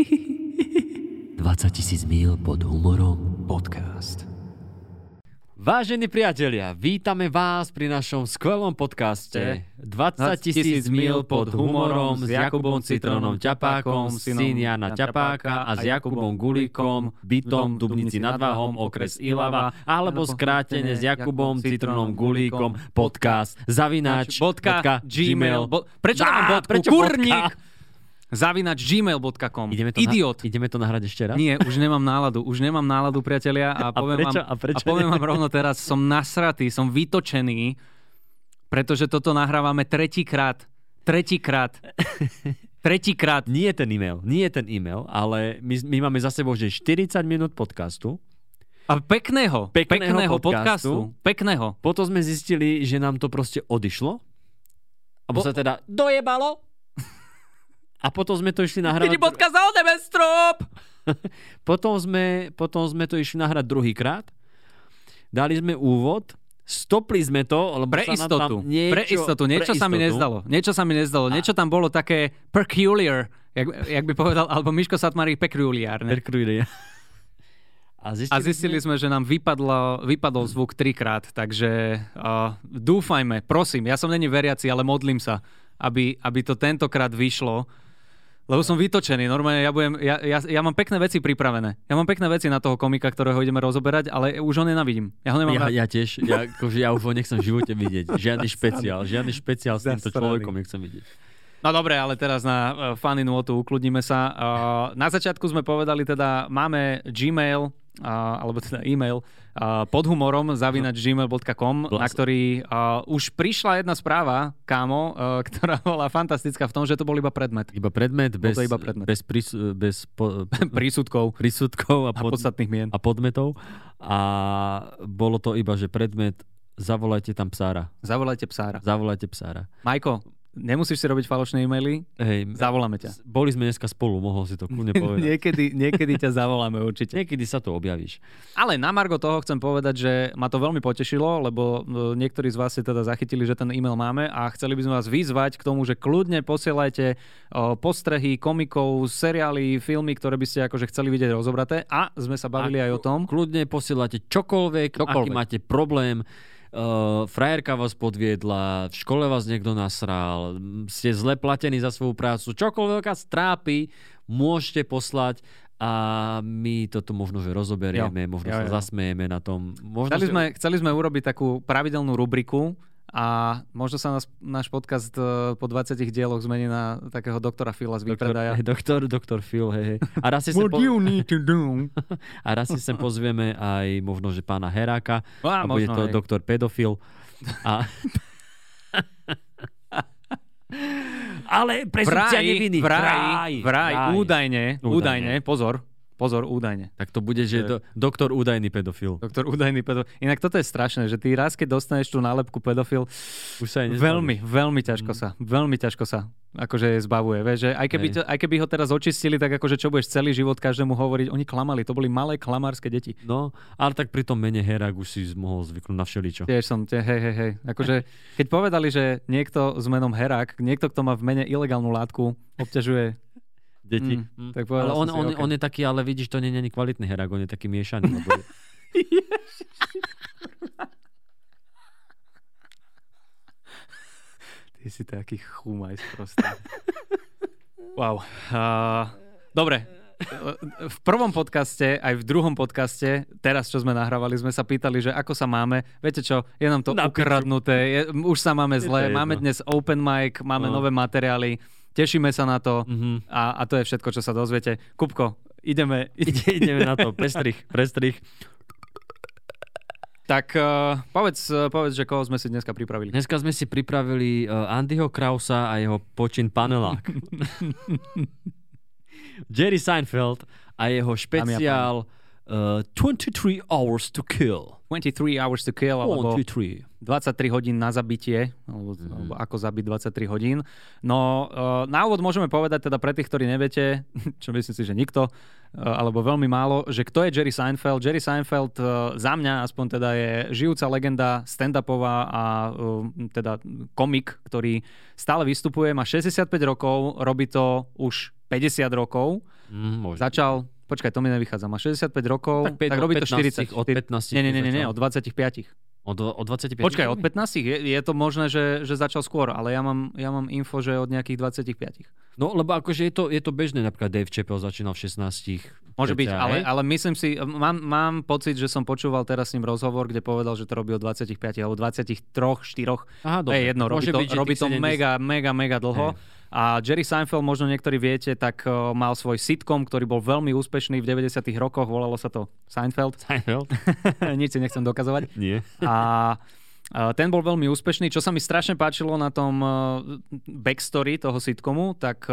20 tisíc míl pod humorom podcast. Vážení priatelia, vítame vás pri našom skvelom podcaste 20 tisíc mil pod humorom s Jakubom Citronom Ťapákom, syn Jana Ťapáka a s Jakubom Gulíkom, bytom Dubnici nad Váhom, okres Ilava, alebo skrátene s Jakubom Citronom Gulíkom, podcast zavináč, Bodka, Gmail. Bo, prečo Á, mám bodku? prečo Kurník! Zavinač gmail.com. Ideme to, Idiot. Na, ideme to nahrať ešte raz? Nie, už nemám náladu. Už nemám náladu, priatelia. A, poviem prečo? Vám, A prečo a poviem vám rovno teraz, som nasratý, som vytočený, pretože toto nahrávame tretíkrát. Tretíkrát. Tretíkrát. Nie je ten e-mail, nie je ten e-mail, ale my, my máme za sebou, že 40 minút podcastu. A pekného, Pekného pekného, podcastu. podcastu. Pekného. Potom sme zistili, že nám to proste odišlo. Abo Bo- sa teda dojebalo. A potom sme to išli nahrávať... Vidí podcast za strop! Potom sme, potom sme to išli nahrať druhýkrát. Dali sme úvod. Stopli sme to, lebo Pre sa nám tam istotu. niečo... pre istotu. Niečo pre sa mi istotu. nezdalo. Niečo sa mi nezdalo. Niečo tam bolo také peculiar. Jak, jak by povedal, alebo Miško Satmarí peculiar. Ne? Mercury. A zistili, A zistili sme, že nám vypadlo, vypadol zvuk trikrát, takže uh, dúfajme, prosím, ja som není veriaci, ale modlím sa, aby, aby to tentokrát vyšlo, lebo som vytočený, normálne ja, budem, ja, ja, ja mám pekné veci pripravené. Ja mám pekné veci na toho komika, ktorého ideme rozoberať, ale už ho nenavidím. Ja ho nemám Ja, rád. ja tiež, ja, akože ja už ho nechcem v živote vidieť. Žiadny špeciál, žiadny špeciál s týmto človekom nechcem vidieť. No dobre, ale teraz na uh, funny nôtu ukludníme sa. Uh, na začiatku sme povedali teda, máme Gmail, alebo teda e-mail pod humorom zavinač gmail.com, na ktorý už prišla jedna správa, kámo, ktorá bola fantastická v tom, že to bol iba predmet Iba predmet, bez, iba predmet. bez, prís, bez po, prísudkov prísudkov a, a pod, podstatných mien. a podmetov. A bolo to iba, že predmet zavolajte tam psára. Zavolajte psára. Zavolajte psára. Majko, nemusíš si robiť falošné e-maily, Hej, zavoláme ťa. boli sme dneska spolu, mohol si to kľudne povedať. niekedy, niekedy ťa zavoláme určite. Niekedy sa to objavíš. Ale na Margo toho chcem povedať, že ma to veľmi potešilo, lebo e, niektorí z vás si teda zachytili, že ten e-mail máme a chceli by sme vás vyzvať k tomu, že kľudne posielajte o, postrehy komikov, seriály, filmy, ktoré by ste akože chceli vidieť rozobraté a sme sa bavili aj o tom. Kľudne posielate čokoľvek, čokoľvek. aký máte problém. Uh, frajerka vás podviedla, v škole vás niekto nasral, ste zle platení za svoju prácu, čokoľvek vás trápi, môžete poslať a my toto možno, že rozoberieme, Jo, možno jo, sa jo. zasmejeme na tom. Možno Chceli si- sme, chceli sme urobiť takú pravidelnú rubriku a možno sa nás, náš podcast e, po 20 dieloch zmení na takého doktora Fila z Doktor, výpredaja. doktor, doktor Phil, hej, hej. A raz si sem, po, need to do? a raz si sem pozvieme aj možno, že pána Heráka a A, bude to hej. doktor pedofil. A... Ale prezumcia neviny. vraj, vraj, údajne, Údajne. údajne, pozor, pozor, údajne. Tak to bude, že do, doktor údajný pedofil. Doktor údajný pedofil. Inak toto je strašné, že ty raz, keď dostaneš tú nálepku pedofil, Už sa veľmi, veľmi ťažko sa, veľmi ťažko sa akože zbavuje. Vieš, že aj keby, to, aj keby ho teraz očistili, tak akože čo budeš celý život každému hovoriť, oni klamali, to boli malé klamárske deti. No, ale tak pri tom mene Herák už si mohol zvyknúť na všeličo. Tiež som, tie, hej, hej, hej. Akože, keď povedali, že niekto s menom Herák, niekto, kto má v mene ilegálnu látku, obťažuje, Deti. Mm, Mm. tak povedal ale on, si, on, OK. on, je taký, ale vidíš, to nie je ani kvalitný Herák, on je taký miešaný. Lebo je... Ty si taký chumaj proste. wow. Uh, dobre. V prvom podcaste, aj v druhom podcaste, teraz čo sme nahrávali, sme sa pýtali, že ako sa máme. Viete čo, je nám to Na ukradnuté, je, už sa máme zle, máme dnes open mic, máme No. nové materiály, tešíme sa na to Mhm. a, a to je všetko, čo sa dozviete. Kupko, ideme, Ide, ideme na to. Prestrich, prestrich. Tak uh, povedz, uh, povedz, že koho sme si dneska pripravili. Dneska sme si pripravili uh, Andyho Krausa a jeho počin panelák. Jerry Seinfeld a jeho špeciál uh, 23 Hours to Kill. 23 hours to kill, alebo 23. 23 hodín na zabitie, alebo, Mhm. alebo ako zabiť 23 hodín. No, uh, na úvod môžeme povedať teda pre tých, ktorí neviete, čo myslím si, že nikto, uh, alebo veľmi málo, že kto je Jerry Seinfeld. Jerry Seinfeld uh, za mňa aspoň teda je žijúca legenda stand-upová a uh, teda komik, ktorý stále vystupuje, má 65 rokov, robí to už 50 rokov, Mm, možno. začal, počkaj, to mi nevychádza, má 65 rokov, Tak tak, päť- tak od robí to 15, 40. od 15 Nie, nie, nie, nie, od 25. Od, od 25? Počkaj, od 15 je, je to možné, že, že začal skôr, ale ja mám, ja mám info, že od nejakých 25. No, lebo akože je to, je to bežné, napríklad Dave Chappelle začínal v 16. Môže byť, ale, hej? ale myslím si, mám, mám pocit, že som počúval teraz s ním rozhovor, kde povedal, že to robí od 25 alebo 23, 4. Aha, To je jedno, robí Môže to, byť, robí to 70 mega, mega, mega dlho. A Jerry Seinfeld, možno niektorí viete, tak uh, mal svoj sitcom, ktorý bol veľmi úspešný v 90 rokoch, volalo sa to Seinfeld. Seinfeld? Nič si nechcem dokazovať. Nie. A a ten bol veľmi úspešný. Čo sa mi strašne páčilo na tom uh, backstory toho sitcomu, tak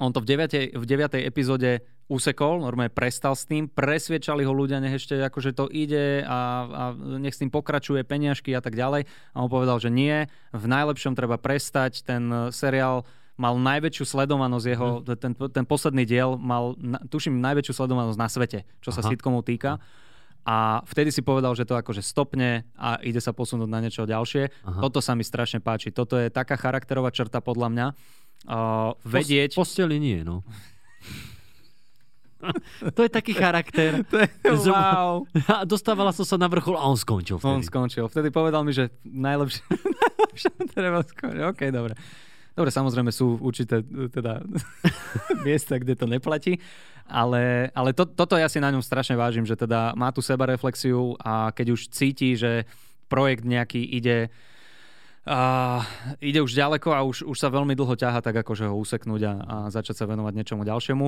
on to v 9. v 9. epizóde usekol, normálne prestal s tým, presviečali ho ľudia, nech ešte akože to ide a, a nech s tým pokračuje peniažky a tak ďalej. A on povedal, že nie, v najlepšom treba prestať, ten uh, seriál mal najväčšiu sledovanosť jeho, ten, ten posledný diel mal, tuším, najväčšiu sledovanosť na svete, čo sa Aha. týka. A vtedy si povedal, že to akože stopne a ide sa posunúť na niečo ďalšie. Aha. Toto sa mi strašne páči. Toto je taká charakterová črta podľa mňa. Uh, vedieť... Pos, posteli nie, no. to je taký charakter. Som- wow. A dostávala som sa na vrchol a on skončil On vtedy. skončil. Vtedy povedal mi, že najlepšie, najlepšie treba skončiť. OK, dobre. Dobre, samozrejme sú určité teda, miesta, kde to neplatí, ale, ale to, toto ja si na ňom strašne vážim, že teda má tú sebareflexiu a keď už cíti, že projekt nejaký ide a ide už ďaleko a už, už sa veľmi dlho ťaha, tak akože ho useknúť a, a začať sa venovať niečomu ďalšiemu.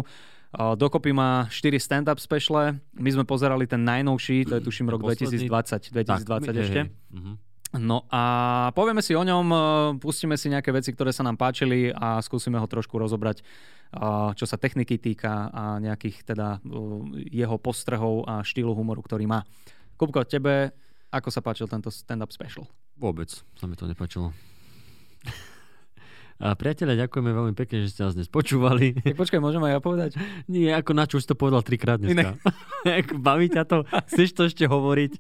A dokopy má 4 stand-up speciale. My sme pozerali ten najnovší, to je tuším rok Posledný. 2020, 2020 hej, ešte. hej. Mhm. No a povieme si o ňom, e, pustíme si nejaké veci, ktoré sa nám páčili a skúsime ho trošku rozobrať, e, čo sa techniky týka a nejakých teda e, jeho postrehov a štýlu humoru, ktorý má. Kupko, tebe ako sa páčil tento stand-up special? Vôbec sa mi to nepáčilo. A priatelia, ďakujeme veľmi pekne, že ste nás dnes počúvali. Tak počkaj, môžem aj ja povedať? Nie, ako na čo už to povedal trikrát dneska. Baví ťa to? Chceš to ešte hovoriť?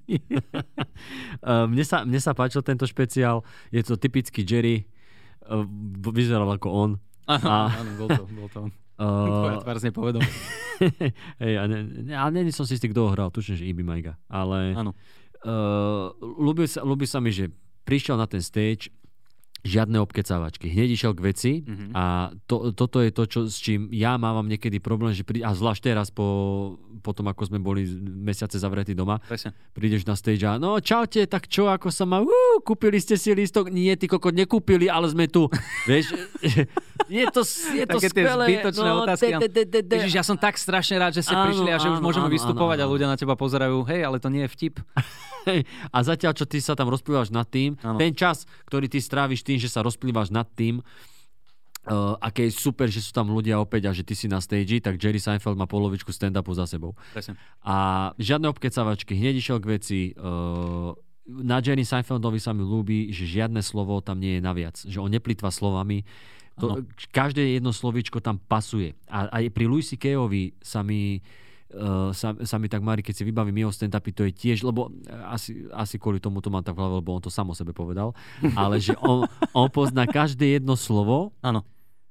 Uh, mne, sa, mne sa páčil tento špeciál. Je to typický Jerry. Uh, Vyzeral ako on. Áno, A- áno, bol to, bol to on. Tvoja Uh, tvár znie povedom. hej, a ne, ne, není som si istý, kto ho hral. Tuším, že Ibi Majga. Ale Áno. uh, ľúbi, sa, ľúbi sa mi, že prišiel na ten stage, žiadne obkecávačky. Hneď išiel k veci Mhm. a to, toto je to, čo, s čím ja mávam niekedy problém, že prí, a zvlášť teraz po, po tom, ako sme boli mesiace zavretí doma, Presne. prídeš na stage a no čaute, tak čo, ako sa má, uh, kúpili ste si lístok? Nie, ty koko, nekúpili, ale sme tu. Vieš, je to, je to Také skvelé. zbytočné no, otázky. de, de, de, de. Ježiš, ja som tak strašne rád, že ste Áno, prišli a že už môžeme áno, vystupovať áno, a ľudia na teba pozerajú, hej, ale to nie je vtip. A zatiaľ, čo ty sa tam rozplývaš nad tým, Áno. ten čas, ktorý ty stráviš tým, že sa rozplývaš nad tým, uh, aké je super, že sú tam ľudia opäť a že ty si na stage, tak Jerry Seinfeld má polovičku stand-upu za sebou. Presne. A žiadne obkecavačky, hneď išiel k veci. Uh, na Jerry Seinfeldovi sa mi ľúbi, že žiadne slovo tam nie je naviac. Že on neplýtva slovami. To, každé jedno slovíčko tam pasuje. A aj pri Louisi Keovi sa mi sa, sa mi tak mári, keď si vybavím jeho stand-upy, to je tiež, lebo uh, asi, asi kvôli tomu to mám tak v hlave, lebo on to samo sebe povedal, ale že on, on pozná každé jedno slovo, Áno.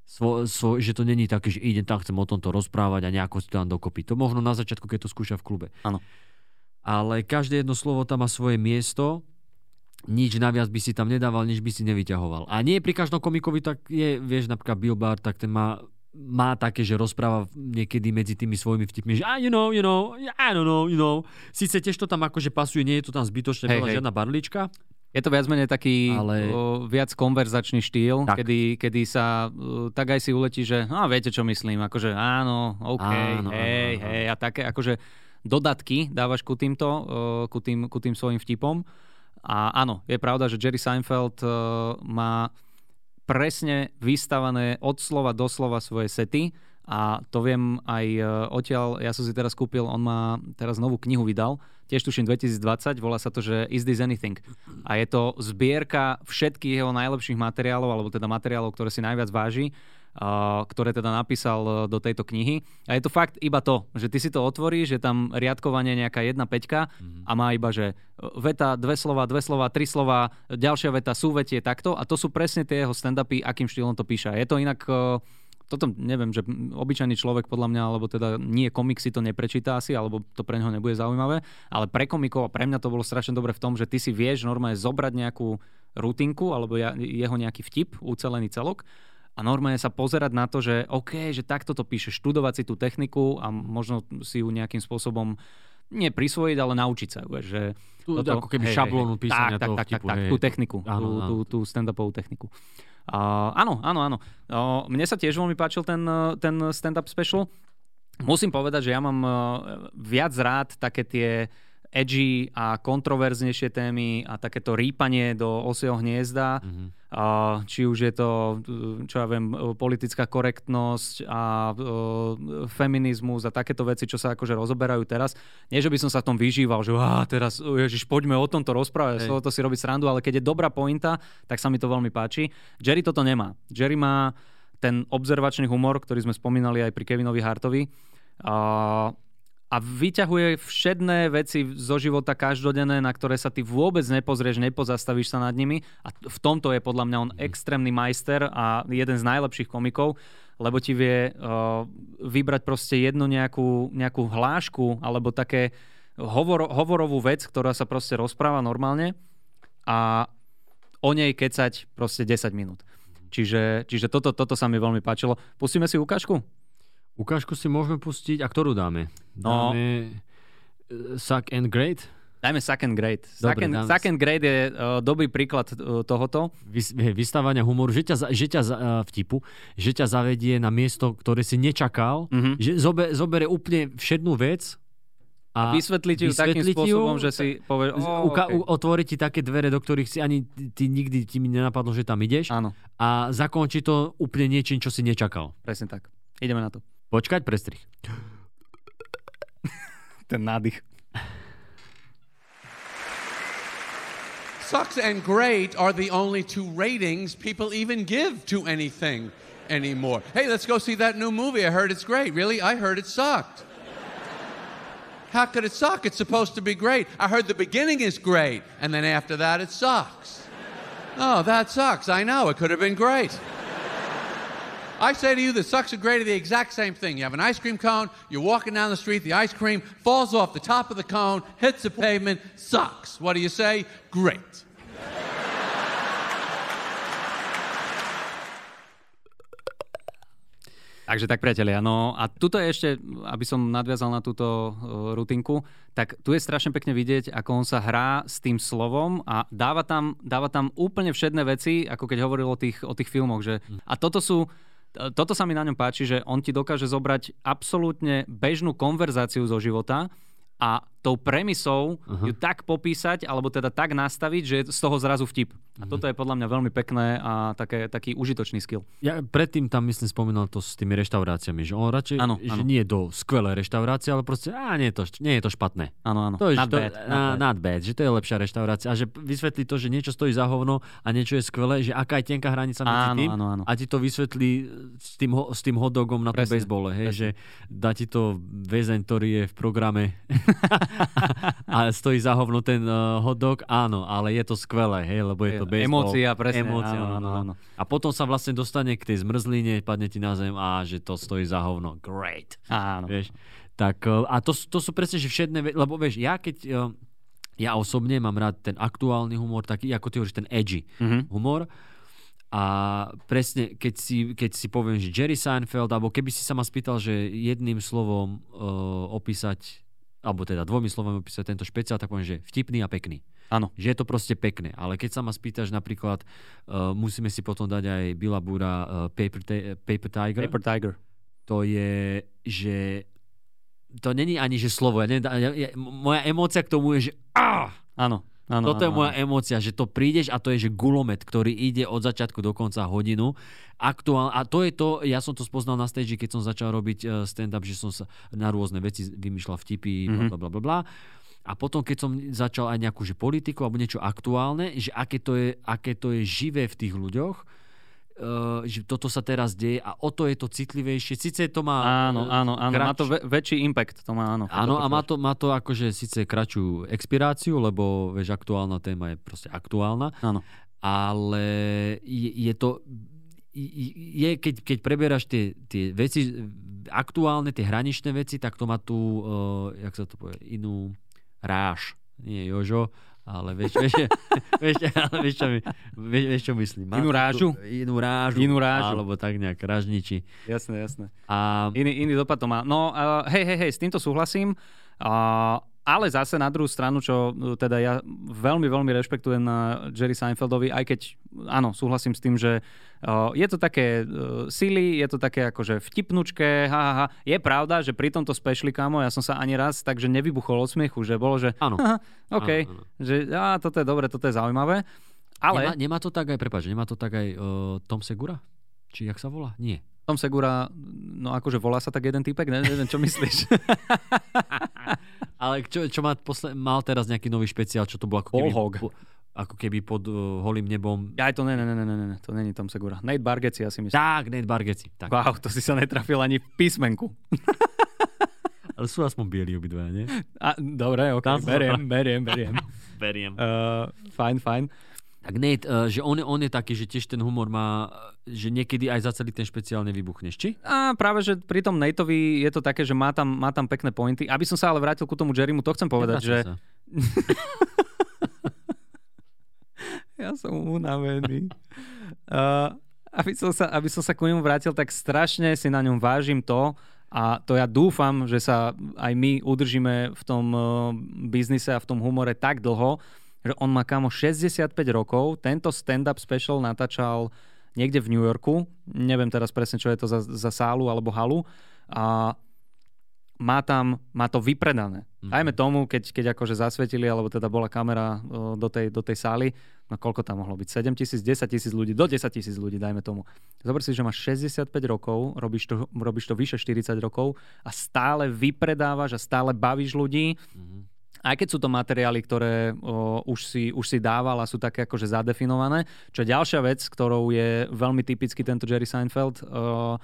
svo, svo, že to není také, že idem tam, chcem o tomto rozprávať a nejako si to dám dokopy. To možno na začiatku, keď to skúša v klube. Áno. Ale každé jedno slovo tam má svoje miesto, nič naviac by si tam nedával, nič by si nevyťahoval. A nie pri každom komikovi tak je, vieš, napríklad Bill Barr, tak ten má má také, že rozpráva niekedy medzi tými svojimi vtipmi, že ah, you know, you know, I don't know, you know. Sice tiež to tam akože pasuje, nie je to tam zbytočne Hej, veľa, hej. žiadna barlička, Je to viac menej taký Ale- o, viac konverzačný štýl, Tak. kedy, kedy sa o, tak aj si uletí, že no, viete, čo myslím, akože áno, OK, áno, hej, áno, hej, a také akože dodatky dávaš ku týmto, o, ku tým, ku tým svojim vtipom. A áno, je pravda, že Jerry Seinfeld o, má presne vystavané od slova do slova svoje sety a to viem aj e, odtiaľ, ja som si teraz kúpil, on má teraz novú knihu vydal, tiež tuším 2020, volá sa to, že Is This Anything? A je to zbierka všetkých jeho najlepších materiálov, alebo teda materiálov, ktoré si najviac váži, ktoré teda napísal e, do tejto knihy. A je to fakt iba to, že ty si to otvoríš, že tam riadkovanie nejaká jedna peťka a má iba, že e, veta, dve slova, dve slova, tri slova, ďalšia veta, súvetie, takto. A to sú presne tie jeho stand-upy, akým štýlom to píše. A Je to inak e, toto neviem, že obyčajný človek podľa mňa, alebo teda nie komik si to neprečíta asi, alebo to pre neho nebude zaujímavé, ale pre komikov a pre mňa to bolo strašne dobre v tom, že ty si vieš normálne zobrať nejakú rutinku alebo jeho nejaký vtip, ucelený celok a normálne sa pozerať na to, že OK, že takto to píše, študovať si tú techniku a možno si ju nejakým spôsobom nie prisvojiť, ale naučiť sa. Že tú, toto, ako keby hej, šablónu písania tak, toho tak, vtipu. Tak, tak, tú techniku, áno, tú, áno. tú, tú stand-upovú techniku. Uh, áno, áno, áno. Uh, mne sa tiež veľmi páčil ten, ten stand-up special. Musím povedať, že ja mám uh, viac rád také tie edgy a kontroverznejšie témy a takéto rýpanie do osieho hniezda. Mm-hmm. A či už je to, čo ja viem, politická korektnosť a uh, feminizmus a takéto veci, čo sa akože rozoberajú teraz. Nie, že by som sa v tom vyžíval, že á, teraz, ježiš, poďme o tomto rozprávať, z to si robiť srandu, ale keď je dobrá pointa, tak sa mi to veľmi páči. Jerry toto nemá. Jerry má ten observačný humor, ktorý sme spomínali aj pri Kevinovi Hartovi. Uh, a vyťahuje všedné veci zo života každodenné, na ktoré sa ty vôbec nepozrieš, nepozastavíš sa nad nimi. A v tomto je podľa mňa on mhm. extrémny majster a jeden z najlepších komikov, lebo ti vie uh, vybrať proste jednu nejakú, nejakú hlášku alebo také hovor, hovorovú vec, ktorá sa proste rozpráva normálne a o nej kecať proste 10 minút. Čiže, čiže toto, toto sa mi veľmi páčilo. Pustíme si ukážku? Ukážku si môžeme pustiť. A ktorú dáme? No. Dáme no. Suck and Great? Dajme Suck and Great. Dobre, suck, and, suck and Great je uh, dobrý príklad uh, tohoto. Vys, vystávania humoru, že ťa, že ťa uh, vtipu, že ťa zavedie na miesto, ktoré si nečakal, mm-hmm. že zobe, zobere úplne všednú vec a, a vysvetlí ti ju takým spôsobom, že si povieš, oh, uka- okay. otvorí ti také dvere, do ktorých si ani ty nikdy ti mi nenapadlo, že tam ideš. Áno. A zakončí to úplne niečím, čo si nečakal. Presne tak. Ideme na to. Počkať, prestrih. Ten nádych. Sucks and great are the only two ratings people even give to anything anymore. Hey, let's go see that new movie. I heard it's great. Really? I heard it sucked. How could it suck? It's supposed to be great. I heard the beginning is great, and then after that it sucks. Oh, that sucks. I know. It could have been great. I say to you, the sucks and great are the exact same thing. You have an ice cream cone, you're walking down the street, the ice cream falls off the top of the cone, hits the pavement, sucks. What do you say? Great. Takže tak, priatelia, no a tuto je ešte, aby som nadviazal na túto uh, rutinku, tak tu je strašne pekne vidieť, ako on sa hrá s tým slovom a dáva tam, dáva tam úplne všedné veci, ako keď hovoril o tých, o tých filmoch. Že... A toto sú, toto sa mi na ňom páči, že on ti dokáže zobrať absolútne bežnú konverzáciu zo života a tou premisou uh-huh. ju tak popísať, alebo teda tak nastaviť, že je z toho zrazu vtip. A toto je podľa mňa veľmi pekné a také, taký užitočný skill. Ja predtým tam myslím spomínal to s tými reštauráciami, že on radšej, ano, že ano. nie do skvelé reštaurácie, ale proste, á, nie je to, nie je to špatné. Áno, áno. To je, not, to, bad, not, bad. not bad, že to je lepšia reštaurácia a že vysvetlí to, že niečo stojí za hovno a niečo je skvelé, že aká je tenká hranica medzi áno, tým áno, áno. a ti to vysvetlí s tým, s tým hotdogom na tom bejsbole, hej, že dá ti to väzeň, ktorý je v programe a stojí za hovno ten uh, hotdog, áno, ale je to skvelé, hej, lebo je to baseball. Emócia, presne. Emócia, áno, áno, áno. A potom sa vlastne dostane k tej zmrzline, padne ti na zem a že to stojí za hovno. Great. Áno. Vieš? Tak, uh, a to, to sú presne, že všetné, lebo vieš, ja keď... Uh, ja osobne mám rád ten aktuálny humor, taký, ako ty hovoríš, ten edgy mm-hmm. humor. A presne, keď si, keď si poviem, že Jerry Seinfeld, alebo keby si sa ma spýtal, že jedným slovom uh, opísať alebo teda dvomi slovami opísať tento špeciál, tak poviem, že vtipný a pekný. Áno. Že je to proste pekné. Ale keď sa ma spýtaš napríklad, uh, musíme si potom dať aj Billa Bura uh, Paper, ta- Paper Tiger. Paper Tiger. To je, že to není ani, že slovo. Ja, neviem, ja, ja, moja emócia k tomu je, že ah! Áno. Ano, Toto ano, je moja ano. emócia, že to prídeš a to je, že gulomet, ktorý ide od začiatku do konca hodinu. Aktuál, a to je to, ja som to spoznal na stage, keď som začal robiť e, stand-up, že som sa na rôzne veci vymýšľal vtipy, mm-hmm. bla, bla, bla, bla. A potom, keď som začal aj nejakú že politiku alebo niečo aktuálne, že aké to je, aké to je živé v tých ľuďoch, Uh, že toto sa teraz deje a o to je to citlivejšie. Sice to má... Áno, áno, áno. Krač... Má to väč- väčší impact. To má, áno. Áno, a má to, má to akože síce kratšiu expiráciu, lebo vieš, aktuálna téma je proste aktuálna. Áno. Ale je, je to je, keď, keď preberáš tie, tie veci, aktuálne, tie hraničné veci, tak to má tú, uh, jak sa to povie, inú ráž. Nie Jožo, ale vieš, vieš, vieš, ale vieš, čo, my, vieš, vieš, čo myslím. Má Inú tú- rážu? Inú rážu. Inú rážu. Alebo tak nejak, rážniči. Jasné, jasné. A Iný, iný dopad to má. No, uh, hej, hej, hej, s týmto súhlasím. Uh, ale zase na druhú stranu, čo uh, teda ja veľmi, veľmi rešpektujem na Jerry Seinfeldovi, aj keď, áno, súhlasím s tým, že uh, je to také silly, je to také akože vtipnučké, ha, ha, ha. Je pravda, že pri tomto speciali, kámo, ja som sa ani raz takže nevybuchol od smiechu, že bolo, že áno. haha, OK, Áno, áno. že á, toto je dobre, toto je zaujímavé. Ale Nemá, nemá to tak aj, prepáč, nemá to tak aj uh, Tom Segura? Či jak sa volá? Nie. Tom Segura, no akože volá sa tak jeden typek, ne? neviem, čo myslíš. Ale čo, čo má posle, mal teraz nejaký nový špeciál, čo to bolo ako keby, po, ako keby pod uh, holým nebom. Ja to, ne, ne, ne, ne, ne, to není Tom Segura. Nate Bargeci, ja si myslím. Tak, Nate Bargeci. Tak. Wow, to si sa netrafil ani v písmenku. Ale sú aspoň bieli obidvaja, nie? A, dobre, ok, Tam beriem, beriem, beriem. Beriem. Uh, fajn, fajn. Tak Nate, uh, že on, on je taký, že tiež ten humor má, uh, že niekedy aj za celý ten špeciál nevybuchneš, či? A práve, že pri tom Nateovi je to také, že má tam, má tam pekné pointy. Aby som sa ale vrátil ku tomu Jerrymu, to chcem povedať, že... Nevrátil sa. Ja som unavený. Uh, aby, som sa, aby som sa ku nemu vrátil, tak strašne si na ňom vážim to, a to ja dúfam, že sa aj my udržíme v tom biznise a v tom humore tak dlho, že on má kamo 65 rokov, tento stand-up special natáčal niekde v New Yorku, neviem teraz presne, čo je to za, za sálu alebo halu, a má tam, má to vypredané. Mhm. Dajme tomu, keď, keď akože zasvetili, alebo teda bola kamera o, do tej, do tej sály, no koľko tam mohlo byť? 7 tisíc, 10 tisíc ľudí, do 10 tisíc ľudí, dajme tomu. Zober si, že máš 65 rokov, robíš to, robíš to vyše 40 rokov a stále vypredávaš a stále bavíš ľudí. Mhm. Aj keď sú to materiály, ktoré o, už, si, už si dával a sú také akože zadefinované. Čo ďalšia vec, ktorou je veľmi typický tento Jerry Seinfeld, o,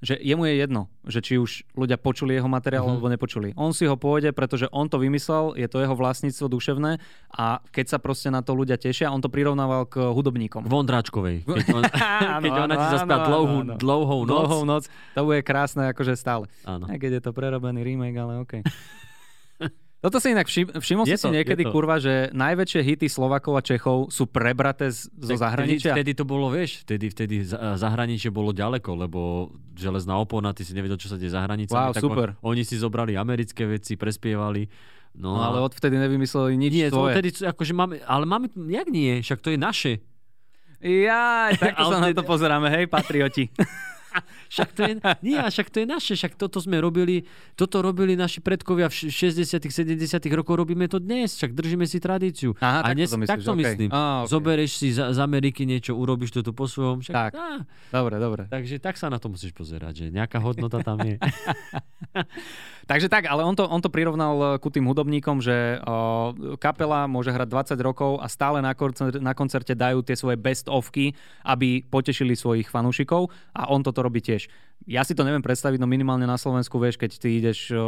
že jemu je jedno, že či už ľudia počuli jeho materiál Mhm. alebo nepočuli. On si ho pôjde, pretože on to vymyslel, je to jeho vlastníctvo duševné a keď sa proste na to ľudia tešia, on to prirovnával k hudobníkom. Vondráčkovej. Keď, on, Áno, keď ona ti zaspá dlouhú, áno. dlouhou noc. Dlouhou noc. To bude krásne akože stále. Áno. Aj keď je to prerobený remake, ale OK. Toto si inak všim, všimol Je si si to, niekedy, to. kurva, že najväčšie hity Slovakov a Čechov sú prebraté z, zo Tak zahraničia? Vtedy, vtedy to bolo, vieš, vtedy, vtedy za- zahraničie bolo ďaleko, lebo železná opona, ty si nevedel, čo sa deje za hranicami. Wow, tak super. On, oni si zobrali americké veci, prespievali. No, No, ale odvtedy nevymysleli nič nie, svoje. odtedy, akože máme, ale máme, jak nie, však to je naše. Jaj, takto sa na to pozeráme, hej, patrioti. Však to je, nie, však to je naše, však toto sme robili, toto robili naši predkovia v š- 60 70 rokov, robíme to dnes, však držíme si tradíciu. Aha, a takto dnes, to myslíš, takto okej. myslím. Á, okej. Zoberieš si z, z Ameriky niečo, urobíš to tu po svojom. Však, Tak. Á, Dobre, dobre. takže tak sa na to musíš pozerať, že nejaká hodnota tam je. Takže tak, ale on to, on to prirovnal eh, ku tým hudobníkom, že o, kapela môže hrať 20 rokov a stále na, koncerte, na koncerte dajú tie svoje best-ofky, aby potešili svojich fanúšikov a on toto robí tiež. Ja si to neviem predstaviť, no minimálne na Slovensku, vieš, keď ty ideš o,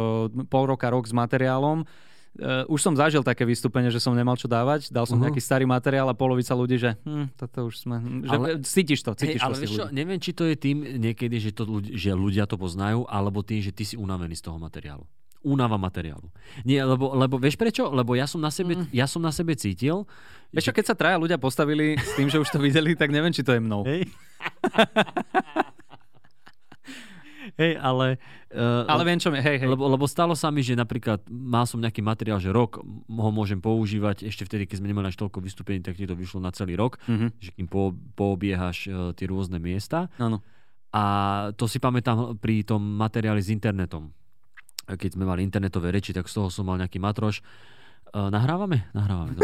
pol roka, rok s materiálom, Uh, už som zažil také vystúpenie, že som nemal čo dávať, dal som Uh-huh. nejaký starý materiál a polovica ľudí, že hm, toto už sme... Že, Ale- cítiš to, Hej, cítiš ale to tých vieš čo, neviem, či to je tým niekedy, že, to že ľudia to poznajú, alebo tým, že ty si unavený z toho materiálu. Únava materiálu. Nie, lebo, lebo vieš prečo? Lebo ja som na sebe, Mm. ja som na sebe cítil, Vieš čo, keď sa traja ľudia postavili s tým, že už to videli, tak neviem, či to je mnou. Hej. Hej, ale... Uh, Ale viem, čo mi... Hej, hej. Lebo, lebo stalo sa mi, že napríklad mal som nejaký materiál, že rok ho môžem používať, ešte vtedy, keď sme nemali až toľko vystúpení, tak ti to vyšlo na celý rok, Mhm. že kým po, poobiehaš uh, tie rôzne miesta. Áno. A to si pamätám pri tom materiáli s internetom. Keď sme mali internetové reči, tak z toho som mal nejaký matroš. Uh, nahrávame? Nahrávame.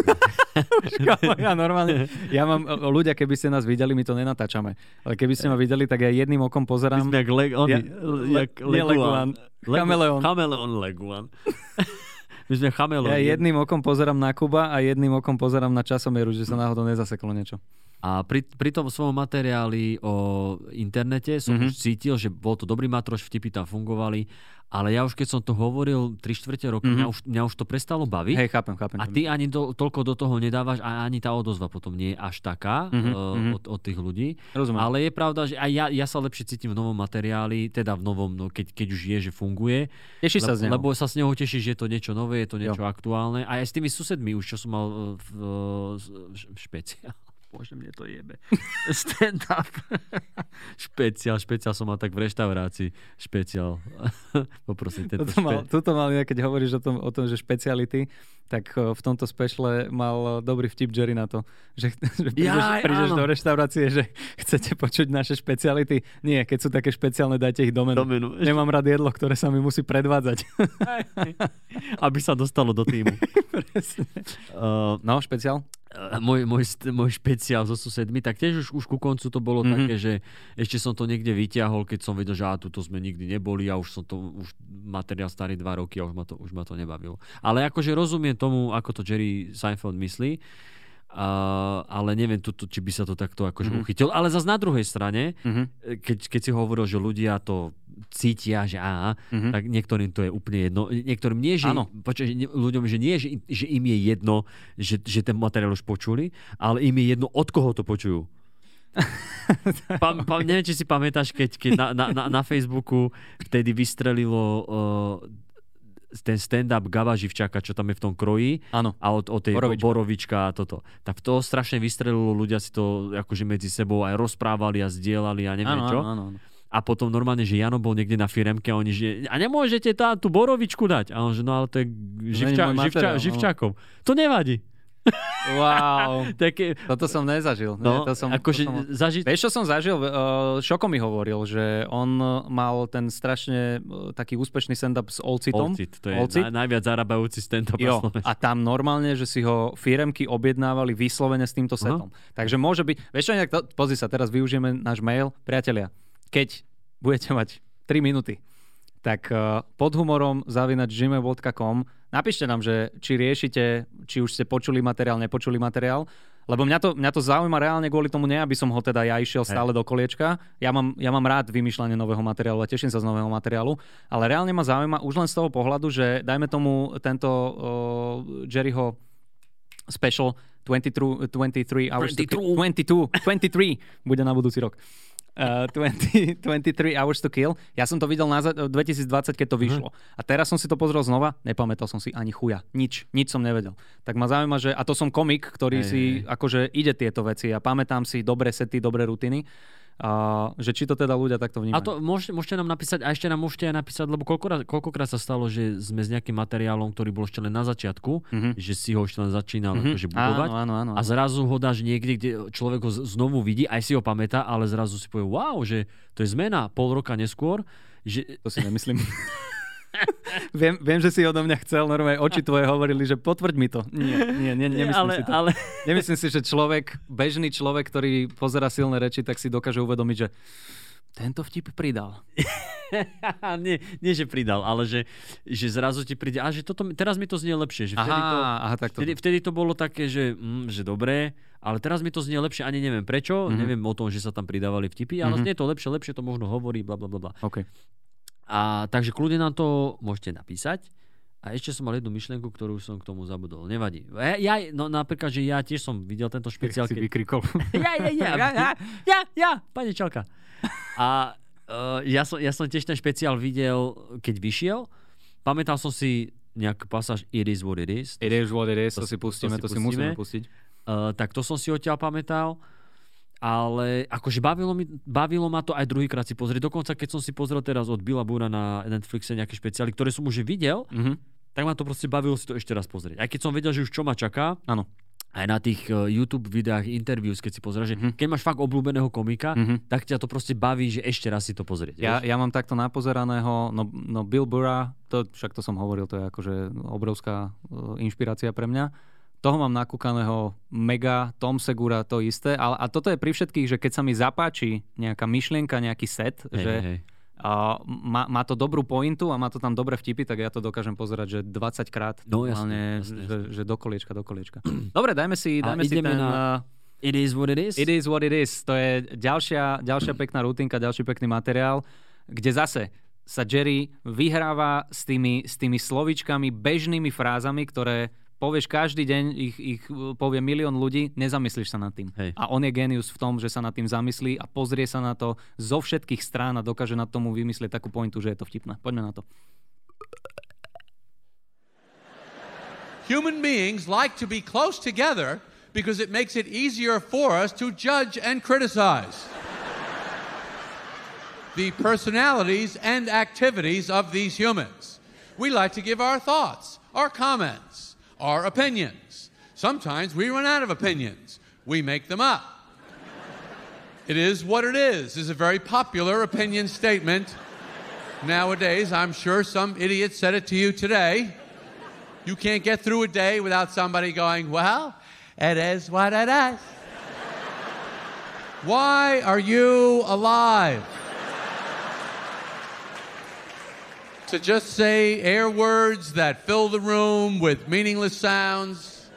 Ja normálne, ja mám, ľudia, keby ste nás videli, my to nenatáčame. Ale keby ste ma videli, tak ja jedným okom My pozerám. sme jak, le, oni, Ja- ja, jak nie Leguan. Chameleon. Chameleon Leguan. My sme chameleon. Ja jedným okom pozerám na Kuba a jedným okom pozerám na časomieru, že sa náhodou nezaseklo niečo. A pri, pri tom svojom materiáli o internete som Mhm. mm-hmm. už cítil, že bol to dobrý matroš, vtipy tam fungovali, ale ja už keď som to hovoril 3 čtvrte roka, Mhm. mm-hmm. mňa, už, mňa už to prestalo baviť. Hej, chápem, chápem. A ty ani do, toľko do toho nedávaš a ani tá odozva potom nie je až taká Mhm, mm-hmm. mhm. uh, od, od tých ľudí. Rozumiem. Ale je pravda, že aj ja, ja sa lepšie cítim v novom materiáli, teda v novom, no, keď, keď už je, že funguje. Tešíš sa z neho. lebo sa z neho tešíš, že je to niečo nové, je to niečo Jo. aktuálne. A aj s tými susedmi už, čo som mal uh, v, uh, špeciál. Bože, mne to jebe. Stand up. špeciál, špeciál som mal tak v reštaurácii. Špeciál. Poprosím tento mal, špe... mal, inak, keď hovoríš o tom, o tom, že špeciality, tak eh, v tomto spešle mal eh, dobrý vtip Jerry na to, že, že prídeš, Jaj, prídeš áno. do reštaurácie, že chcete počuť naše špeciality. Nie, keď sú také špeciálne, dajte ich do menu. Domenu. Nemám rád jedlo, ktoré sa mi musí predvádzať. Aby sa dostalo do týmu. uh, No, špeciál? Uh, môj, môj, môj špeciál so susedmi, tak tiež už, už ku koncu to bolo Mhm. mm-hmm. také, že ešte som to niekde vyťahol, keď som vedel, že á, tuto sme nikdy neboli a už som to, už materiál starý dva roky a už ma to, už ma to nebavilo. Ale akože rozumiem tomu, ako to Jerry Seinfeld myslí, uh, ale neviem, tu, tu, či by sa to takto akože Mhm. mm-hmm. uchytil. Ale zase na druhej strane, Mhm. keď, keď si hovoril, že ľudia to cítia, že á, Mhm. tak niektorým to je úplne jedno. Niektorým nie, že, počkaj, ne- ľuďom, že nie, že, že im je jedno, že, že ten materiál už počuli, ale im je jedno, od koho to počujú. pa, pa, neviem, či si pamätáš, keď, keď na, na, na, na Facebooku vtedy vystrelilo uh, ten stand-up Gaba Živčaka, čo tam je v tom kroji Áno. a od, od tej Borovička. borovička. a toto. Tak to strašne vystrelilo, ľudia si to akože medzi sebou aj rozprávali a zdieľali a neviem Áno, čo. áno, áno, áno. A potom normálne, že Jano bol niekde na firemke a oni, že a nemôžete tá, tú borovičku dať. A on, že no ale to je živča, môj živča, materiál, no. živčákov. To nevadí. Wow. Také, Toto som nezažil. no, Nie, to som, akože to som... zažiť... Vieš, čo som zažil? Uh, Šoko mi hovoril, že on uh, mal ten strašne uh, taký úspešný stand-up s Olcitom. Olcit, to je Olcit? na, najviac zarábajúci stand-up Jo, a tam normálne, že si ho firemky objednávali vyslovene s týmto setom. Takže môže byť... Vieš čo, inak to, pozri sa, teraz využijeme náš mail. Priatelia, keď budete mať 3 minúty, tak uh, pod humorom zavinač gmail.com napíšte nám, že či riešite, či už ste počuli materiál, nepočuli materiál, lebo mňa to, mňa to zaujíma reálne kvôli tomu, ne aby som ho teda ja išiel stále do koliečka. Ja mám, ja mám rád vymýšľanie nového materiálu a teším sa z nového materiálu, ale reálne ma zaujíma už len z toho pohľadu, že dajme tomu tento uh, Jerryho special 23, 23 hours to kill, 22, 23 bude na budúci rok. Uh, 20, 23 hours to kill. Ja som to videl na za- 2020, keď to vyšlo. A teraz som si to pozrel znova, nepamätal som si ani chuja. Nič, nič som nevedel. Tak ma zaujíma, že... A to som komik, ktorý Hej, si hej. akože ide tieto veci a pamätám si dobré sety, dobré rutiny. A že či to teda ľudia takto vnímajú. A to môžete, môžete nám napísať, a ešte nám môžete aj napísať, lebo koľkokrát, koľkokrát sa stalo, že sme s nejakým materiálom, ktorý bol ešte len na začiatku, Mhm. že si ho ešte len začínal Mhm. akože budovať. Áno, áno, áno. A zrazu ho dáš niekde, kde človek ho znovu vidí, aj si ho pamätá, ale zrazu si povie, wow, že to je zmena pol roka neskôr. Že, To si nemyslím. viem, viem, že si odo mňa chcel, normálne oči tvoje hovorili, že potvrď mi to. Nie, nie, nie nemyslím ale, si to. ale, Nemyslím si, že človek, bežný človek, ktorý pozera silné reči, tak si dokáže uvedomiť, že tento vtip pridal. nie, nie, že pridal, ale že, že zrazu ti príde, a že toto, teraz mi to znie lepšie. Že vtedy, to, Aha, aha, tak to. vtedy, vtedy to bolo také, že, mm, že dobré, ale teraz mi to znie lepšie, ani neviem prečo, Mhm. neviem o tom, že sa tam pridávali vtipy, ale Mhm. znie to lepšie, lepšie to možno hovorí, bla bla bla. bla. A takže kľudne nám to môžete napísať. A ešte som mal jednu myšlienku, ktorú som k tomu zabudol. Nevadí. Ja, ja, no napríklad, že ja tiež som videl tento špeciál. si keď- vykrikol. ja, ja, ja, ja, ja, ja, ja, pani Čelka. A uh, ja, som, ja som tiež ten špeciál videl, keď vyšiel. Pamätal som si nejakú pasáž It is what it is. It is what it is, To to, si si- pustíme, to to, si si musíme pustiť. Uh, tak to som si odtiaľ pamätal. Ale akože bavilo, mi, bavilo ma to aj druhýkrát si pozrieť. Dokonca keď som si pozrel teraz od Billa Bura na Netflixe nejaké špeciály, ktoré som už videl, Mhm. tak ma to proste bavilo si to ešte raz pozrieť. Aj keď som vedel, že už čo ma čaká, Áno. aj na tých uh, YouTube videách, interviews, keď si pozrieš, že Mhm. keď máš fakt obľúbeného komika, Mhm. tak ťa to proste baví, že ešte raz si to pozrieť. Ja, vieš? ja mám takto napozeraného, no, no Bill Burra, to, však to som hovoril, to je akože obrovská uh, inšpirácia pre mňa. Toho mám nakúkaného mega, Tom Segura to isté, ale a toto je pri všetkých, že keď sa mi zapáči nejaká myšlienka, nejaký set, Hej, že hej. a má, má to dobrú pointu a má to tam dobré vtipy, tak ja to dokážem pozerať, že 20 krát. No, jasne, normálne, jasne, že, že do koliečka, do koliečka. Dobre, dajme si, dajme si ten na- na... It is what it is. It is what it is. To je ďalšia, ďalšia pekná rutinka, ďalší pekný materiál, kde zase sa Jerry vyhráva s tými, s tými slovičkami, bežnými frázami, ktoré povieš každý deň, ich, ich povie milión ľudí, nezamyslíš sa nad tým. Hej. A on je genius v tom, že sa nad tým zamyslí a pozrie sa na to zo všetkých strán a dokáže na tomu vymyslieť takú pointu, že je to vtipné. Poďme na to. Human beings like to be close together because it makes it easier for us to judge and criticize the personalities and activities of these humans. We like to give our thoughts, our comments, our opinions. Sometimes we run out of opinions. We make them up. It is what it is, is a very popular opinion statement. Nowadays, I'm sure some idiot said it to you today. You can't get through a day without somebody going, Well, it is what it is. Why are you alive? To just say air words that fill the room with meaningless sounds.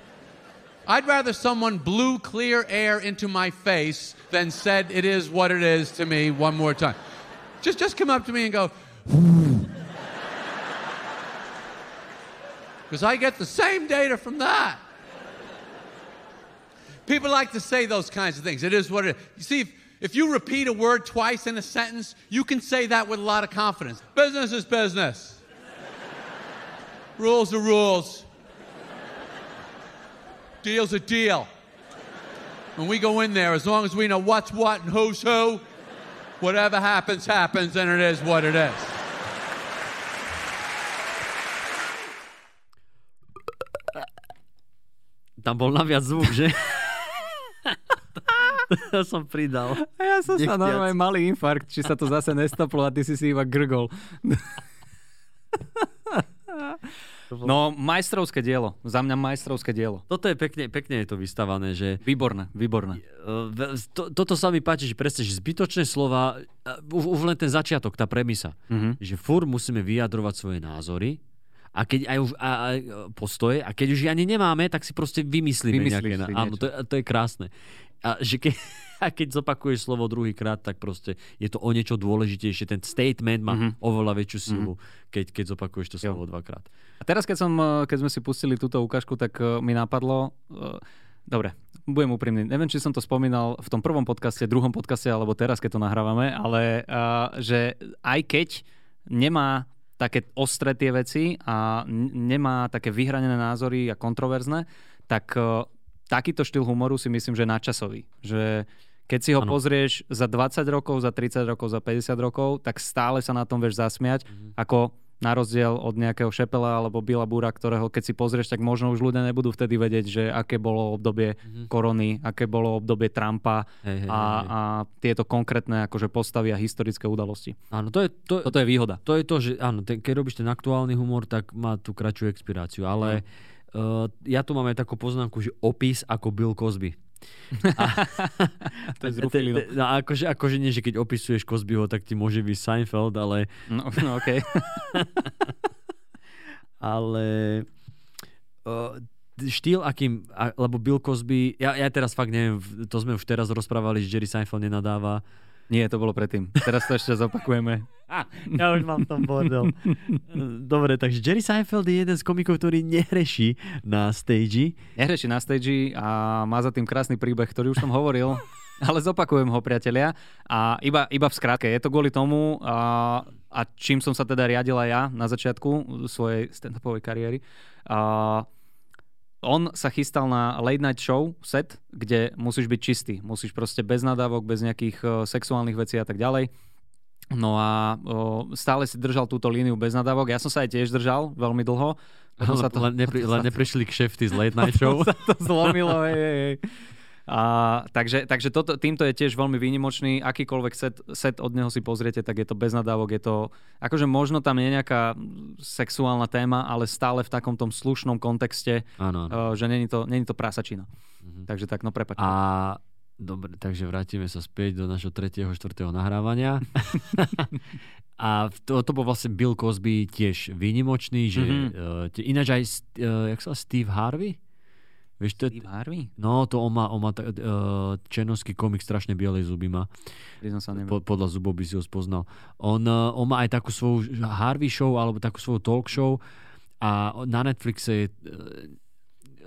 I'd rather someone blew clear air into my face than said it is what it is to me one more time. Just, just come up to me and go, because I get the same data from that. People like to say those kinds of things. It is what it is. You see, if, you repeat a word twice in a sentence, you can say that with a lot of confidence. Business is business. rules are rules. Deal's a deal. When we go in there, as long as we know what's what and who's who, whatever happens, happens, and it is what it is. Tam bol naviac zvuk, to som pridal. A ja som sa Nechtiac. normálne malý infarkt, či sa to zase nestoplo a ty si si iba grgol. No, majstrovské dielo. Za mňa majstrovské dielo. Toto je pekne, pekne je to vystavané, že Výborné, výborné. Ve- to, toto sa mi páči, že presne, že zbytočné slova, uh, už, už len ten začiatok, tá premisa, Mhm. že fur musíme vyjadrovať svoje názory a keď aj už a, a, postoje, a keď už ani nemáme, tak si proste vymyslíme Vymyslíš nejaké. áno, to, je- to je krásne. A, že ke, a keď zopakuješ slovo druhýkrát, tak proste je to o niečo dôležitejšie. Ten statement má Mhm. oveľa väčšiu silu, keď, keď zopakuješ to Jo. slovo dvakrát. A teraz, keď, som, eh, keď sme si pustili túto ukážku, tak eh, mi napadlo... eh, Dobre, budem úprimný. Neviem, či som to spomínal v tom prvom podcaste, druhom podcaste, alebo teraz, keď to nahrávame, ale uh, že aj keď nemá také ostré tie veci a nemá také vyhranené názory a kontroverzné, tak uh, takýto štýl humoru si myslím, že je nadčasový. Že keď si ho Áno. pozrieš za 20 rokov, za 30 rokov, za 50 rokov, tak stále sa na tom vieš zasmiať, ako na rozdiel od nejakého Šepela alebo Billa Búra, ktorého keď si pozrieš, tak možno už ľudia nebudú vtedy vedieť, že aké bolo obdobie korony, aké bolo obdobie Trumpa Hej, hej, a, hej, a tieto konkrétne akože postavy a historické udalosti. Áno, to je, to, Toto je výhoda. to je to, že áno, ten, keď robíš ten aktuálny humor, tak má tú kratšiu expiráciu, ale uh, ja tu mám aj takú poznámku, že opis ako Bill Cosby. To je zrufili, no. No, akože, akože nie, že keď opisuješ Cosbyho, tak ti môže byť Seinfeld, ale, No, no okay. ale uh, štýl, akým, a, lebo Bill Cosby, ja, ja teraz fakt neviem, to sme už teraz rozprávali, že Jerry Seinfeld nenadáva. Nie, to bolo predtým. Teraz to ešte zopakujeme. Ja už mám tam bordel. Dobre, takže Jerry Seinfeld je jeden z komikov, ktorý nehreší na stage. Nehreši na stage a má za tým krásny príbeh, ktorý už som hovoril, ale zopakujem ho, priatelia. A iba, iba v skratke, je to kvôli tomu, a, a čím som sa teda riadila ja na začiatku svojej stand-upovej kariéry. A, on sa chystal na late night show set, kde musíš byť čistý. Musíš proste bez nadávok, bez nejakých uh, sexuálnych vecí a tak ďalej. No a o, stále si držal túto líniu bez nadávok. Ja som sa aj tiež držal veľmi dlho. Potom sa to, len, nepri, len neprišli kšefty z Late Night Show. sa to zlomilo, hej, hej, hej. A, takže takže toto, týmto je tiež veľmi výnimočný. Akýkoľvek set, set od neho si pozriete, tak je to bez nadávok. Je to, akože možno tam je nejaká sexuálna téma, ale stále v takom tom slušnom kontexte, áno. uh, že není to, není to prasačina. Mhm. Takže tak, no prepač. A dobre, takže vrátime sa späť do našho tretieho, štvrtého nahrávania. a to, to bol vlastne Bill Cosby tiež výnimočný, že Mhm. mm-hmm. uh, ináč aj, uh, jak sa Steve Harvey? Vieš, to, Steve Harvey? no to on má, on má uh, černovský komik, strašne bielej zuby má. Sa. Po, podľa zubov by si ho spoznal. On, uh, on má aj takú svoju Harvey show, alebo takú svoju talk show a na Netflixe je, uh,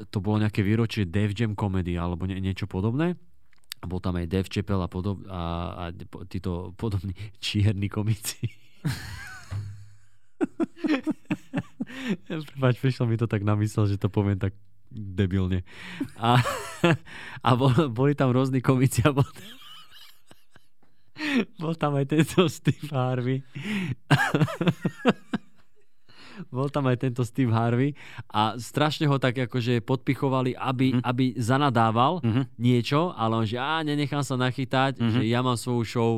to bolo nejaké výročie Def Jam komedy alebo nie, niečo podobné. A bol tam aj Dave Chappelle a, podob, a, a títo podobní čierni komici. Prepač, prišlo mi to tak na mysel, že to poviem tak debilne. A, a bol, boli tam rôzni komici a bol, bol tam aj tento Steve Harvey. Bol tam aj tento Steve Harvey a strašne ho tak akože podpichovali, aby, Mhm. aby zanadával Mhm. niečo, ale on že á, nenechám sa nachytať, Mhm. že ja mám svoju show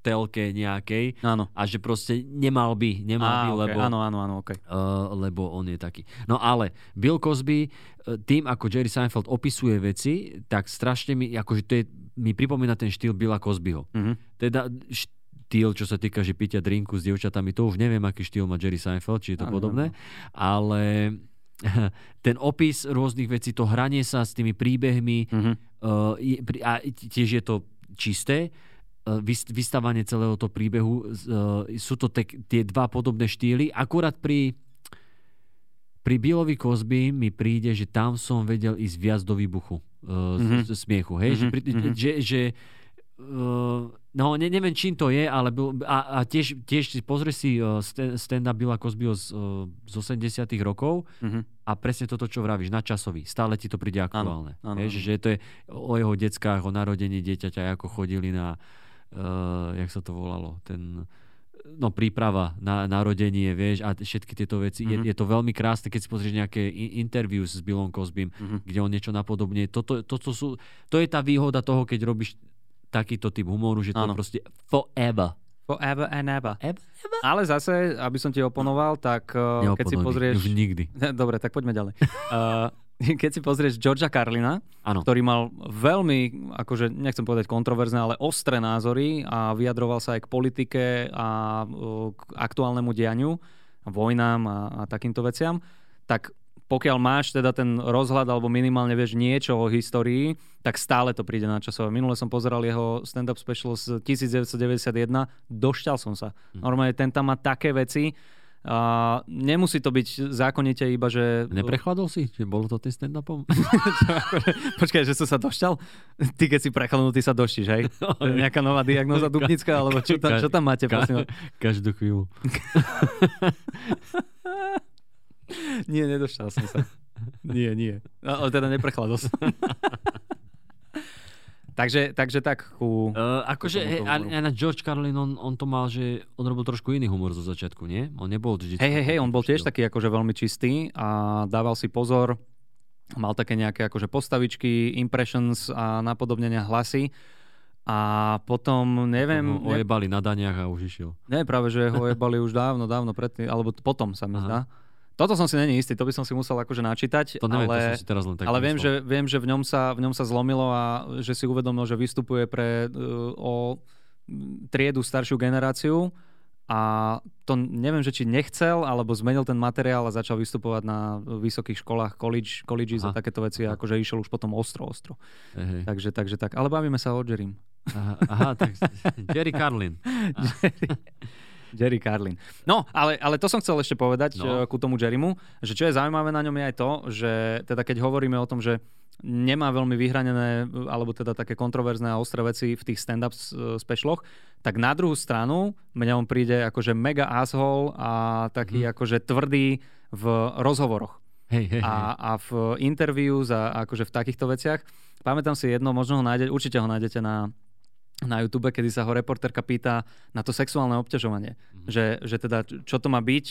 telke nejakej Áno. a že proste nemal by, nemal by, Á, okay. lebo, Áno, áno, áno, okay. uh, lebo on je taký. No ale Bill Cosby, uh, tým ako Jerry Seinfeld opisuje veci, tak strašne mi, akože to je, mi pripomína ten štýl Billa Cosbyho. Mhm. Teda štýl, čo sa týka, že pitia drinku s dievčatami, to už neviem, aký štýl má Jerry Seinfeld, či je to Áno, podobné, ale ten opis rôznych vecí, to hranie sa s tými príbehmi, Mhm. uh, pri- a tiež je to čisté, uh, vys- vystavanie celého toho príbehu, uh, sú to tek, tie dva podobné štýly, akurát pri pri Billovi Cosby mi príde, že tam som vedel ísť viac do výbuchu uh, Mhm. z smiechu, hej? Že, Mhm, pri, mhm. že, že uh, no ne, neviem čím to je, ale byl, a, a tiež, tiež pozri si uh, stand- stand-up Billa Cosbyho z, uh, z 80 rokov Mhm. a presne toto, čo vravíš, nadčasový. Stále ti to príde aktuálne. áno, Vieš, áno. že to je o jeho deckách, o narodení dieťaťa, ako chodili na, uh, jak sa to volalo, ten no príprava na narodenie, vieš, a všetky tieto veci. Mhm. Je, je to veľmi krásne, keď si pozrieš nejaké interview s Billom Cosbym, Mhm. kde on niečo napodobne. Toto, toto sú, to je tá výhoda toho, keď robíš takýto typ humoru, že to je proste forever. Forever and ever. Ever? Ale zase, aby som ti oponoval, tak uh, keď si pozrieš... Už nikdy. Dobre, tak poďme ďalej. Uh, keď si pozrieš Georgia Carlina, Áno. ktorý mal veľmi, akože nechcem povedať kontroverzné, ale ostré názory a vyjadroval sa aj k politike a uh, k aktuálnemu dianiu, vojnám a, a takýmto veciam, tak pokiaľ máš teda ten rozhľad alebo minimálne vieš niečo o histórii, tak stále to príde na časové. Minule som pozeral jeho stand-up special z 1991, došťal som sa. Normálne ten tam má také veci, a nemusí to byť zákonite iba, že... Neprechladol si? Že bolo to tým stand-upom? Počkaj, že som sa došťal? Ty, keď si prechladnutý, sa doštíš, hej? Je Nejaká nová diagnoza dupnická, alebo čo tam, čo tam máte, Ka-? Každú chvíľu. Nie, nedošťal som sa. Nie, nie. No, Ale teda neprechladol som. takže, takže tak ku... Uh, akože, hej, a, na George Carlin, on, on to mal, že on robil trošku iný humor zo začiatku, nie? On nebol vždy... Hej, hej, hej, on bol tiež taký akože veľmi čistý a dával si pozor, mal také nejaké akože postavičky, impressions a napodobnenia hlasy. A potom, neviem, Ho ne, ojebali na daniach a už išiel. ne, práve, že ho jebali už dávno, dávno predtým, alebo potom sa mi Aha. zdá. Toto som si není istý, to by som si musel akože načítať, To neviem, ale... to som si teraz len tak ale viem že, viem, že v ňom, sa, v ňom sa zlomilo a že si uvedomil, že vystupuje pre uh, o triedu staršiu generáciu a to neviem, že či nechcel, alebo zmenil ten materiál a začal vystupovať na vysokých školách, college, colleges a Aha. takéto veci, Aha. akože išiel už potom ostro, ostro. Hej. Takže, takže tak. Ale bavíme sa o Jerim. Aha, aha, tak Jerry Carlin. Jerry Carlin. No, ale, ale to som chcel ešte povedať No. no. ku tomu Jerrymu, že čo je zaujímavé na ňom je aj to, že teda keď hovoríme o tom, že nemá veľmi vyhranené, alebo teda také kontroverzné a ostré veci v tých stand-up s- specialoch, tak na druhú stranu mňa on príde akože mega asshole a taký Mhm. akože tvrdý v rozhovoroch hej, hej. a, a v interviews a akože v takýchto veciach. Pamätám si jedno, možno ho nájdete, určite ho nájdete na, na YouTube, kedy sa ho reporterka pýta na to sexuálne obťažovanie. Mhm. Že, že teda, čo to má byť,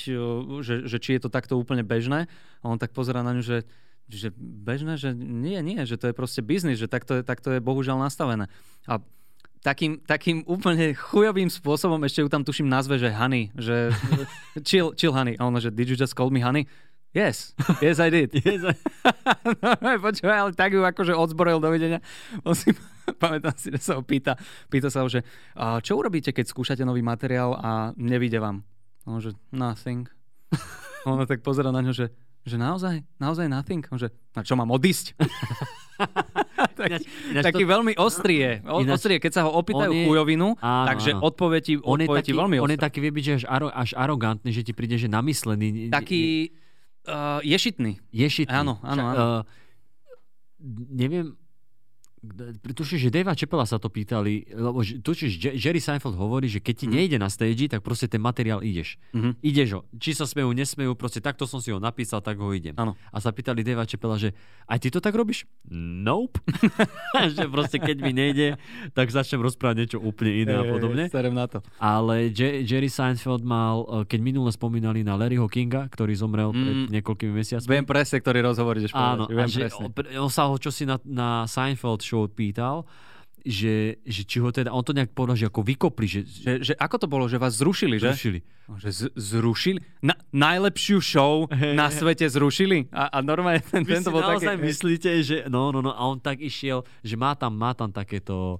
že, že či je to takto úplne bežné. A on tak pozera na ňu, že, že bežné, že nie, nie, že to je proste biznis, že takto je, takto je bohužiaľ nastavené. A takým, takým úplne chujovým spôsobom ešte ju tam tuším nazve, že honey, že chill, chill honey. A ona, že did you just call me honey? Yes, yes I did. Yes, I- no, počúvaj, ale tak ju akože odzbrojil dovidenia. On si, pamätám si, že sa ho pýta, pýta sa ho, že a čo urobíte, keď skúšate nový materiál a nevíde vám? On, že nothing. Ona tak pozera na ňo, že že naozaj, naozaj nothing? On že, na čo mám odísť? taký, ináč taký to- veľmi ostrý je. O, Ináč- ostrý je, keď sa ho opýtajú je- chujovinu, Áno, takže áno. odpovie ti, On je, taký, veľmi on je ostrý. taký, vie byť, že až, aro, až arogantný, že ti príde, že namyslený. ne- ne- Taký uh, ješitný. Ješitný. Áno, áno, áno. Uh, neviem, tuším, že Davea Čepela sa to pýtali, lebo tuším, že Jerry Seinfeld hovorí, že keď ti Mhm. nejde na stage, tak proste ten materiál ideš. Mhm. Ideš ho. Či sa smejú, nesmejú, proste takto som si ho napísal, tak ho idem. Áno. A sa pýtali Davea Čepela, že aj ty to tak robíš? Nope. že proste keď mi nejde, tak začnem rozprávať niečo úplne iné a podobne. Starem na to. Ale Je- Jerry Seinfeld mal, eh, keď minule spomínali na Larryho Kinga, ktorý zomrel pred Mm. niekoľkými mesiacmi. Viem presne, ktorý rozhovor ideš Áno, Viem že on sa ho čosi na, na Seinfeld show pýtal, že, že či ho teda, on to nejak povedal, že ako vykopli, že, že Že, ako to bolo, že vás zrušili, že? zrušili. Že z, zrušili? Na, najlepšiu show na svete zrušili? A, a normálne ten, Vy tento bol taký... myslíte, že no, no, no, a on tak išiel, že má tam, má tam takéto...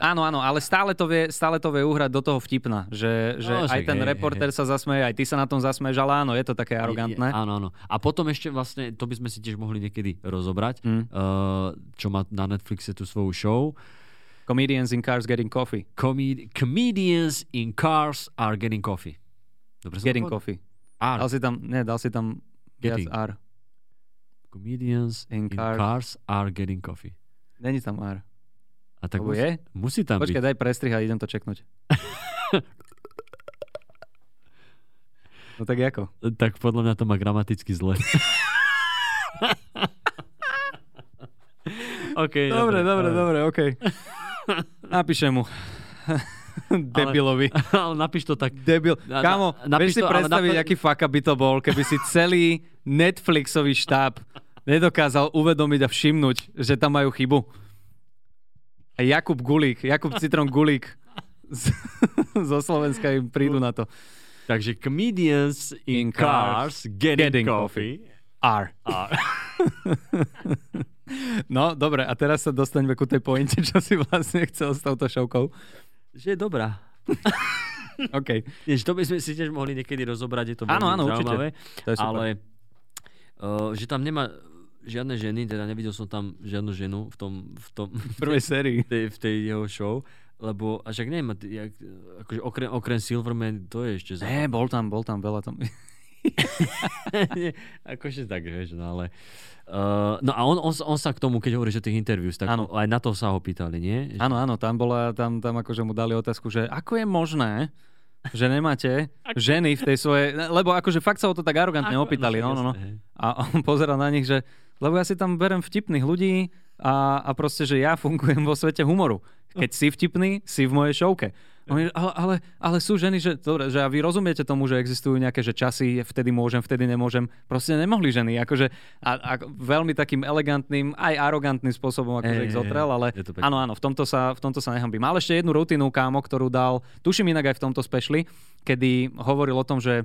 Áno, áno, ale stále to vie, stále to vie uhrať do toho vtipna, že, že No, aj ten hej, reporter sa zasmeje, aj ty sa na tom zasmeješ, ale áno, je to také arogantné. Je, áno, áno. A potom ešte vlastne, to by sme si tiež mohli niekedy rozobrať, Mm. uh, čo má na Netflixe tú svoju show. Comedians in cars getting coffee. Comed- comedians in cars are getting coffee. Dobre som Getting povedal? coffee. Are. Dal si tam, ne, dal si tam viac Getting. R. Comedians in, In cars. cars. are getting coffee. Není tam R. A tak musí, je? musí tam Počkaj, byť. daj prestrih a idem to čeknúť. no tak ako? Tak podľa mňa to má gramaticky zle. OK, Dobre, dobre, ale- dobre, okej. Napíšem mu. Debilovi. Ale napíš to tak. Debil. Na- na- Kámo, napíš vieš si to, ale predstaviť, napr- aký up by to bol, keby si celý Netflixový štáb nedokázal uvedomiť a všimnúť, že tam majú chybu. Jakub Gulík, Jakub Citron Gulík z, zo Slovenska im prídu na to. Takže comedians in, In cars, cars getting, getting coffee. R. are- No, dobre, a teraz sa dostaňme ku tej pointe, čo si vlastne chcel s touto šovkou. Že je dobrá. OK. Že to by sme si tiež mohli niekedy rozobrať, je to veľmi Áno, áno, určite. zaujímavé. Super. Ale uh, že tam nemá žiadne ženy, teda nevidel som tam žiadnu ženu v tom, v tom V prvej sérii. v tej, v tej jeho show, lebo a však neviem, jak, akože okrem, okrem Silverman, to je ešte za... Ne, bol tam, bol tam veľa tam. Nie, akože tak, vieš, no ale... Uh, no a on, on, sa- on sa k tomu, keď hovorí, že tých interviews, tak Áno. aj na to sa ho pýtali, nie? Áno, áno, tam bola, tam, tam akože mu dali otázku, že ako je možné, že nemáte ženy v tej svojej, lebo akože fakt sa o to tak arogantne Ako- opýtali, no, no, no. hej. A on pozeral na nich, že lebo ja si tam berem vtipných ľudí a, a proste, že ja fungujem vo svete humoru. Keď si vtipný, si v mojej šovke. On je, ale, ale, ale sú ženy, že, dobre, že a vy rozumiete tomu, že existujú nejaké že časy, vtedy môžem, vtedy nemôžem. Proste nemohli ženy. Akože, a, a veľmi takým elegantným, aj arogantným spôsobom akože Hej, ich zotrel, ale áno, áno, v tomto sa, v tomto sa nechám Mal ešte jednu rutinu, kámo, ktorú dal, tuším inak aj v tomto speciali, kedy hovoril o tom, že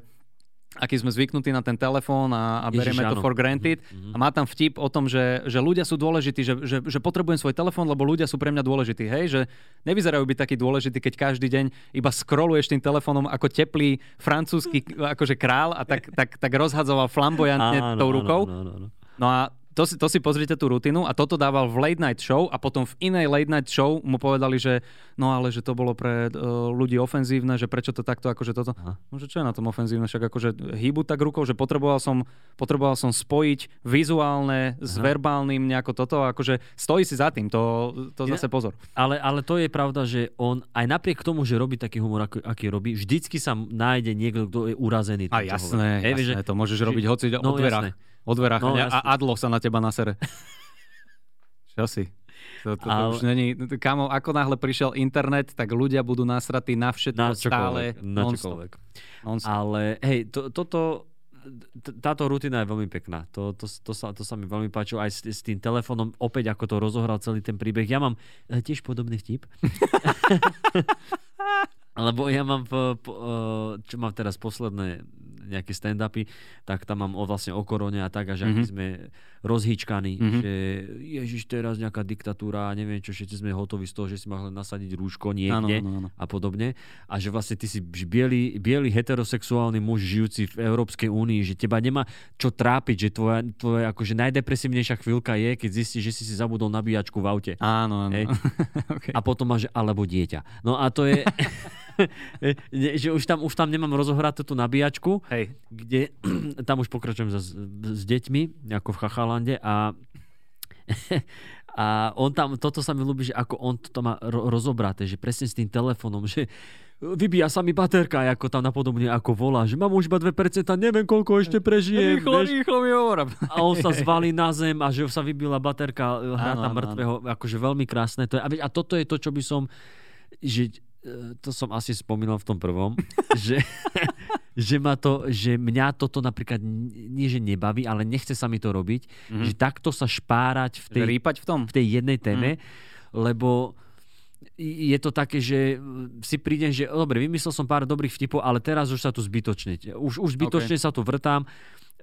aký sme zvyknutí na ten telefón a, a Ježiš, berieme to áno. for granted. Mhm. A má tam vtip o tom, že, že ľudia sú dôležití, že, že, že potrebujem svoj telefón, lebo ľudia sú pre mňa dôležití. Hej, že nevyzerajú byť takí dôležití, keď každý deň iba scrolluješ tým telefónom ako teplý francúzsky akože král a tak, tak, tak rozhadzoval flamboyantne Áno, tou rukou. áno, áno, áno. No a to si, to si pozrite tú rutinu a toto dával v late night show a potom v inej late night show mu povedali, že no ale že to bolo pre uh, ľudí ofenzívne, že prečo to takto akože toto. Aha. No, že čo je na tom ofenzívne, však akože hýbu tak rukou, že potreboval som, potreboval som spojiť vizuálne s Aha. verbálnym nejako toto, akože stojí si za tým, to, to Ja- zase pozor. Ale, ale to je pravda, že on aj napriek tomu, že robí taký humor, aký, aký robí, vždycky sa nájde niekto, kto je urazený. A jasné, jasné, že- to môžeš že- robiť hoci no, o dverách. jasné. O dverách No, a, a. Adlo sa na teba nasere. Čo si? To, to, to Ale- už není, kamo, ako náhle prišiel internet, tak ľudia budú nasratí na všetko na stále. Na čokoľvek. Non-stop. Ale hej, to, toto, táto rutina je veľmi pekná. To, to, to, sa, to sa mi veľmi páčilo aj s, s tým telefónom, opäť ako to rozohral celý ten príbeh. Ja mám eh, tiež podobný vtip. Lebo ja mám, v, po, eh, čo mám teraz posledné nejaké stand-upy, tak tam mám o, vlastne o korone a tak, a že mm-hmm. sme rozhýčkaní, Mhm. že ježiš, teraz nejaká diktatúra, neviem čo, všetci sme hotoví z toho, že si mal len nasadiť rúško niekde áno, áno. a podobne. A že vlastne ty si biely, biely heterosexuálny muž žijúci v Európskej únii, že teba nemá čo trápiť, že tvoja, tvoja akože najdepresívnejšia chvíľka je, keď zistíš, že si si zabudol nabíjačku v aute. Áno, áno. Hej. okay. A potom máš, že alebo dieťa. No a to je, že už tam, už tam nemám rozohrať tú nabíjačku, Hej. kde tam už pokračujem s, s deťmi, ako v Chachalande a a on tam, toto sa mi ľúbi, že ako on to má ro- rozobraté, že presne s tým telefónom, že vybíja sa mi baterka, ako tam napodobne ako volá, že mám už iba 2%, neviem koľko ešte prežijem. Rýchlo, vieš. rýchlo mi hovor. A on sa zvalí na zem a že sa vybila baterka, hrá Áno, tam áno, mŕtvého, akože veľmi krásne. To je, a, vieš, a toto je to, čo by som, že to som asi spomínal v tom prvom, že, že, ma to, že mňa toto napríklad nie, že nebaví, ale nechce sa mi to robiť, mm-hmm. že takto sa špárať v tej, Rýpať v tom. v tej jednej téme, lebo je to také, že si prídem, že dobre, vymyslel som pár dobrých vtipov, ale teraz už sa tu zbytočne, už, už zbytočne okay. sa tu vrtám.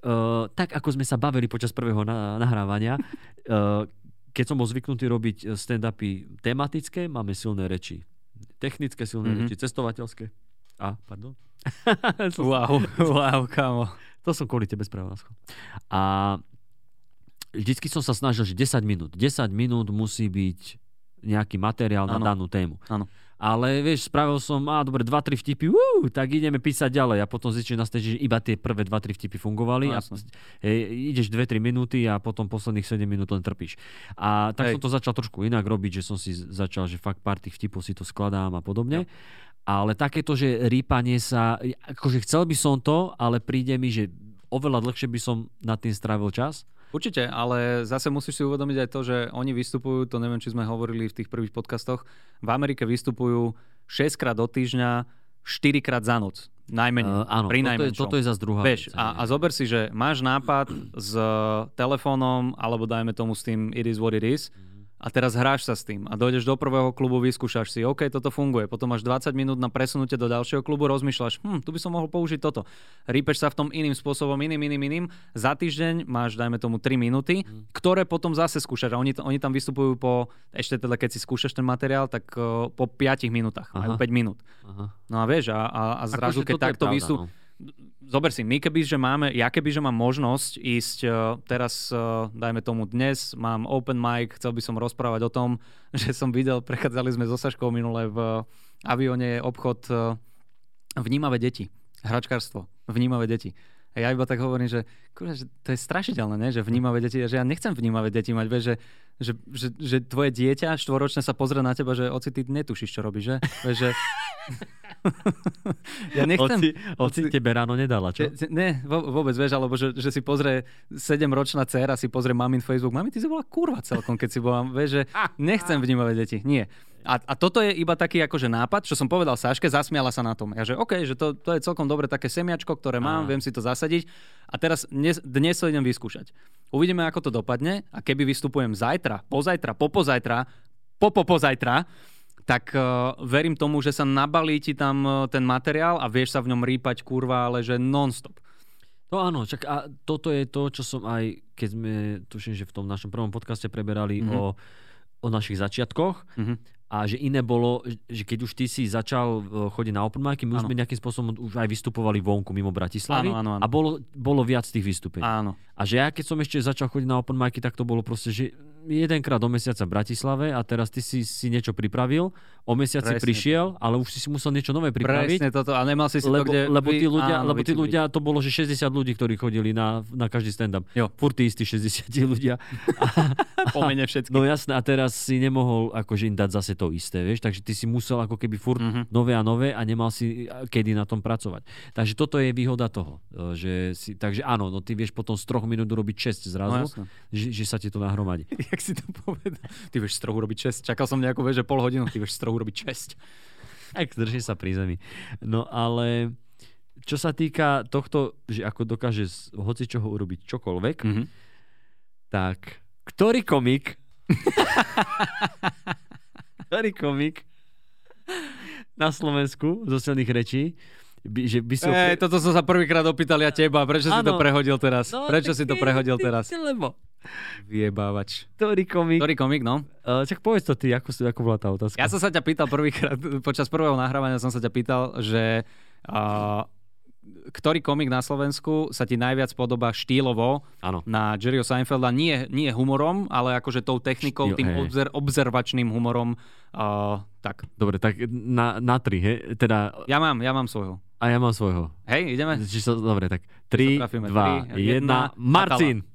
Uh, tak ako sme sa bavili počas prvého na, nahrávania, uh, keď som bol zvyknutý robiť stand-upy tematické, máme silné reči. Technické silné mm-hmm. Mhm. reči, cestovateľské. A, pardon. Wow, wow, kamo. To som kvôli tebe spravil. Lasko. A vždycky som sa snažil, že 10 minút. 10 minút musí byť nejaký materiál na Áno. danú tému. Áno. Ale vieš, spravil som, á, dobre, 2-3 vtipy, ú, tak ideme písať ďalej. A potom zistíš na stage, že iba tie prvé 2-3 vtipy fungovali. No, a hej, ideš 2-3 minúty a potom posledných 7 minút len trpíš. A tak Hej. som to začal trošku inak robiť, že som si začal, že fakt pár tých vtipov si to skladám a podobne. Ale takéto, že rýpanie sa, akože chcel by som to, ale príde mi, že oveľa dlhšie by som nad tým strávil čas. Určite, ale zase musíš si uvedomiť aj to, že oni vystupujú, to neviem, či sme hovorili v tých prvých podcastoch, v Amerike vystupujú 6 krát do týždňa, 4 krát za noc. Najmenej. Uh, áno, pri toto je, toto je zase druhá Vieš, vec. a, a zober si, že máš nápad s telefónom, alebo dajme tomu s tým It is what it is, a teraz hráš sa s tým a dojdeš do prvého klubu, vyskúšaš si, OK, toto funguje, potom máš 20 minút na presunutie do ďalšieho klubu, rozmýšľaš, hm, tu by som mohol použiť toto. Rípeš sa v tom iným spôsobom, iným, iným, iným. Za týždeň máš, dajme tomu, 3 minúty, ktoré potom zase skúšaš. A oni, oni tam vystupujú po, ešte teda keď si skúšaš ten materiál, tak uh, po 5 minútach, Aha. majú 5 minút. Aha. No a vieš, a, a, a zrazu, Akože keď takto vystú... no. Zober si, my keby, že máme, ja keby, že mám možnosť ísť uh, teraz, uh, dajme tomu dnes, mám open mic, chcel by som rozprávať o tom, že som videl, prechádzali sme so Saškou minule v uh, avióne obchod uh, vnímavé deti, hračkárstvo, vnímavé deti. A ja iba tak hovorím, že, kurva, že to je strašidelné, ne? že vnímavé deti, že ja nechcem vnímavé deti mať, vieš, že, že, že, že tvoje dieťa štvoročné sa pozrie na teba, že oci, ty netušíš, čo robíš, že? Vieš, že... ja nechcem... Oci, oci tebe ráno nedala, čo? Ne, vôbec, vieš, alebo že, že si pozrie 7-ročná dcéra, si pozrie mamin Facebook. Mami, ty si bola kurva celkom, keď si bola, vieš, že nechcem vnímavé deti. Nie. A, a toto je iba taký akože nápad, čo som povedal Saške, zasmiala sa na tom. Ja že OK, že to, to je celkom dobre také semiačko, ktoré mám, Á. viem si to zasadiť. A teraz dnes, dnes to idem vyskúšať. Uvidíme, ako to dopadne a keby vystupujem zajtra, pozajtra, popozajtra, popopozajtra, tak uh, verím tomu, že sa nabalí ti tam uh, ten materiál a vieš sa v ňom rýpať kurva, ale že non-stop. No áno, čak a toto je to, čo som aj, keď sme, tuším, že v tom našom prvom podcaste preberali Mhm. o, o našich začiatkoch Mhm. A že iné bolo, že keď už ty si začal e, chodiť na open micy, my už sme nejakým spôsobom už aj vystupovali vonku mimo Bratislavy Áno, áno, áno. a bolo, bolo viac tých vystúpení. Áno. A že ja keď som ešte začal chodiť na open micy, tak to bolo proste, že jedenkrát do mesiaca v Bratislave a teraz ty si, si niečo pripravil, o mesiac si prišiel, ale už si si musel niečo nové pripraviť. Presne toto. A nemal si si lebo, to, kde... lebo tí ľudia, áno, lebo tí ľudia, to bolo, že 60 ľudí, ktorí chodili na, na každý stand-up. Jo. Furt tí istí 60 ľudia. Pomene všetky. No jasné, a teraz si nemohol akože im dať zase to isté, vieš, takže ty si musel ako keby furt Mhm. nové a nové a nemal si a, kedy na tom pracovať. Takže toto je výhoda toho, e, že si, takže áno, no ty vieš potom z troch minút urobiť 6 No zrazu, jasné. že, že sa ti to nahromadí. Jak si to povedal? Ty vieš z trochu robiť čest. Čakal som nejakú, vieš, že pol hodinu, ty vieš z trochu robiť čest. Tak drží sa pri zemi. No ale čo sa týka tohto, že ako dokáže z hoci čoho urobiť čokoľvek, Mhm. tak ktorý komik ktorý komik na Slovensku zo silných rečí by, že by si... Ej, toto som sa prvýkrát opýtal ja teba, prečo si to prehodil teraz? No, prečo si to prehodil teraz? Lebo. Vyjebávač. Ktorý komik? Ktorý komik, no? Uh, čak povedz to ty, ako, ako bola tá otázka. Ja som sa ťa pýtal prvýkrát, počas prvého nahrávania som sa ťa pýtal, že uh, ktorý komik na Slovensku sa ti najviac podobá štýlovo Áno. na Jerryho Seinfelda, nie, nie humorom, ale akože tou technikou, Štýl, tým hej. obzer, obzervačným humorom. Uh, tak, Dobre, tak na, na tri, hej? Teda, ja mám, ja mám svojho. a ja mám svojho. Hej, ideme? Či sa, dobre, tak 3, trafíme. 2, Tri, 1, jedna, Marcin.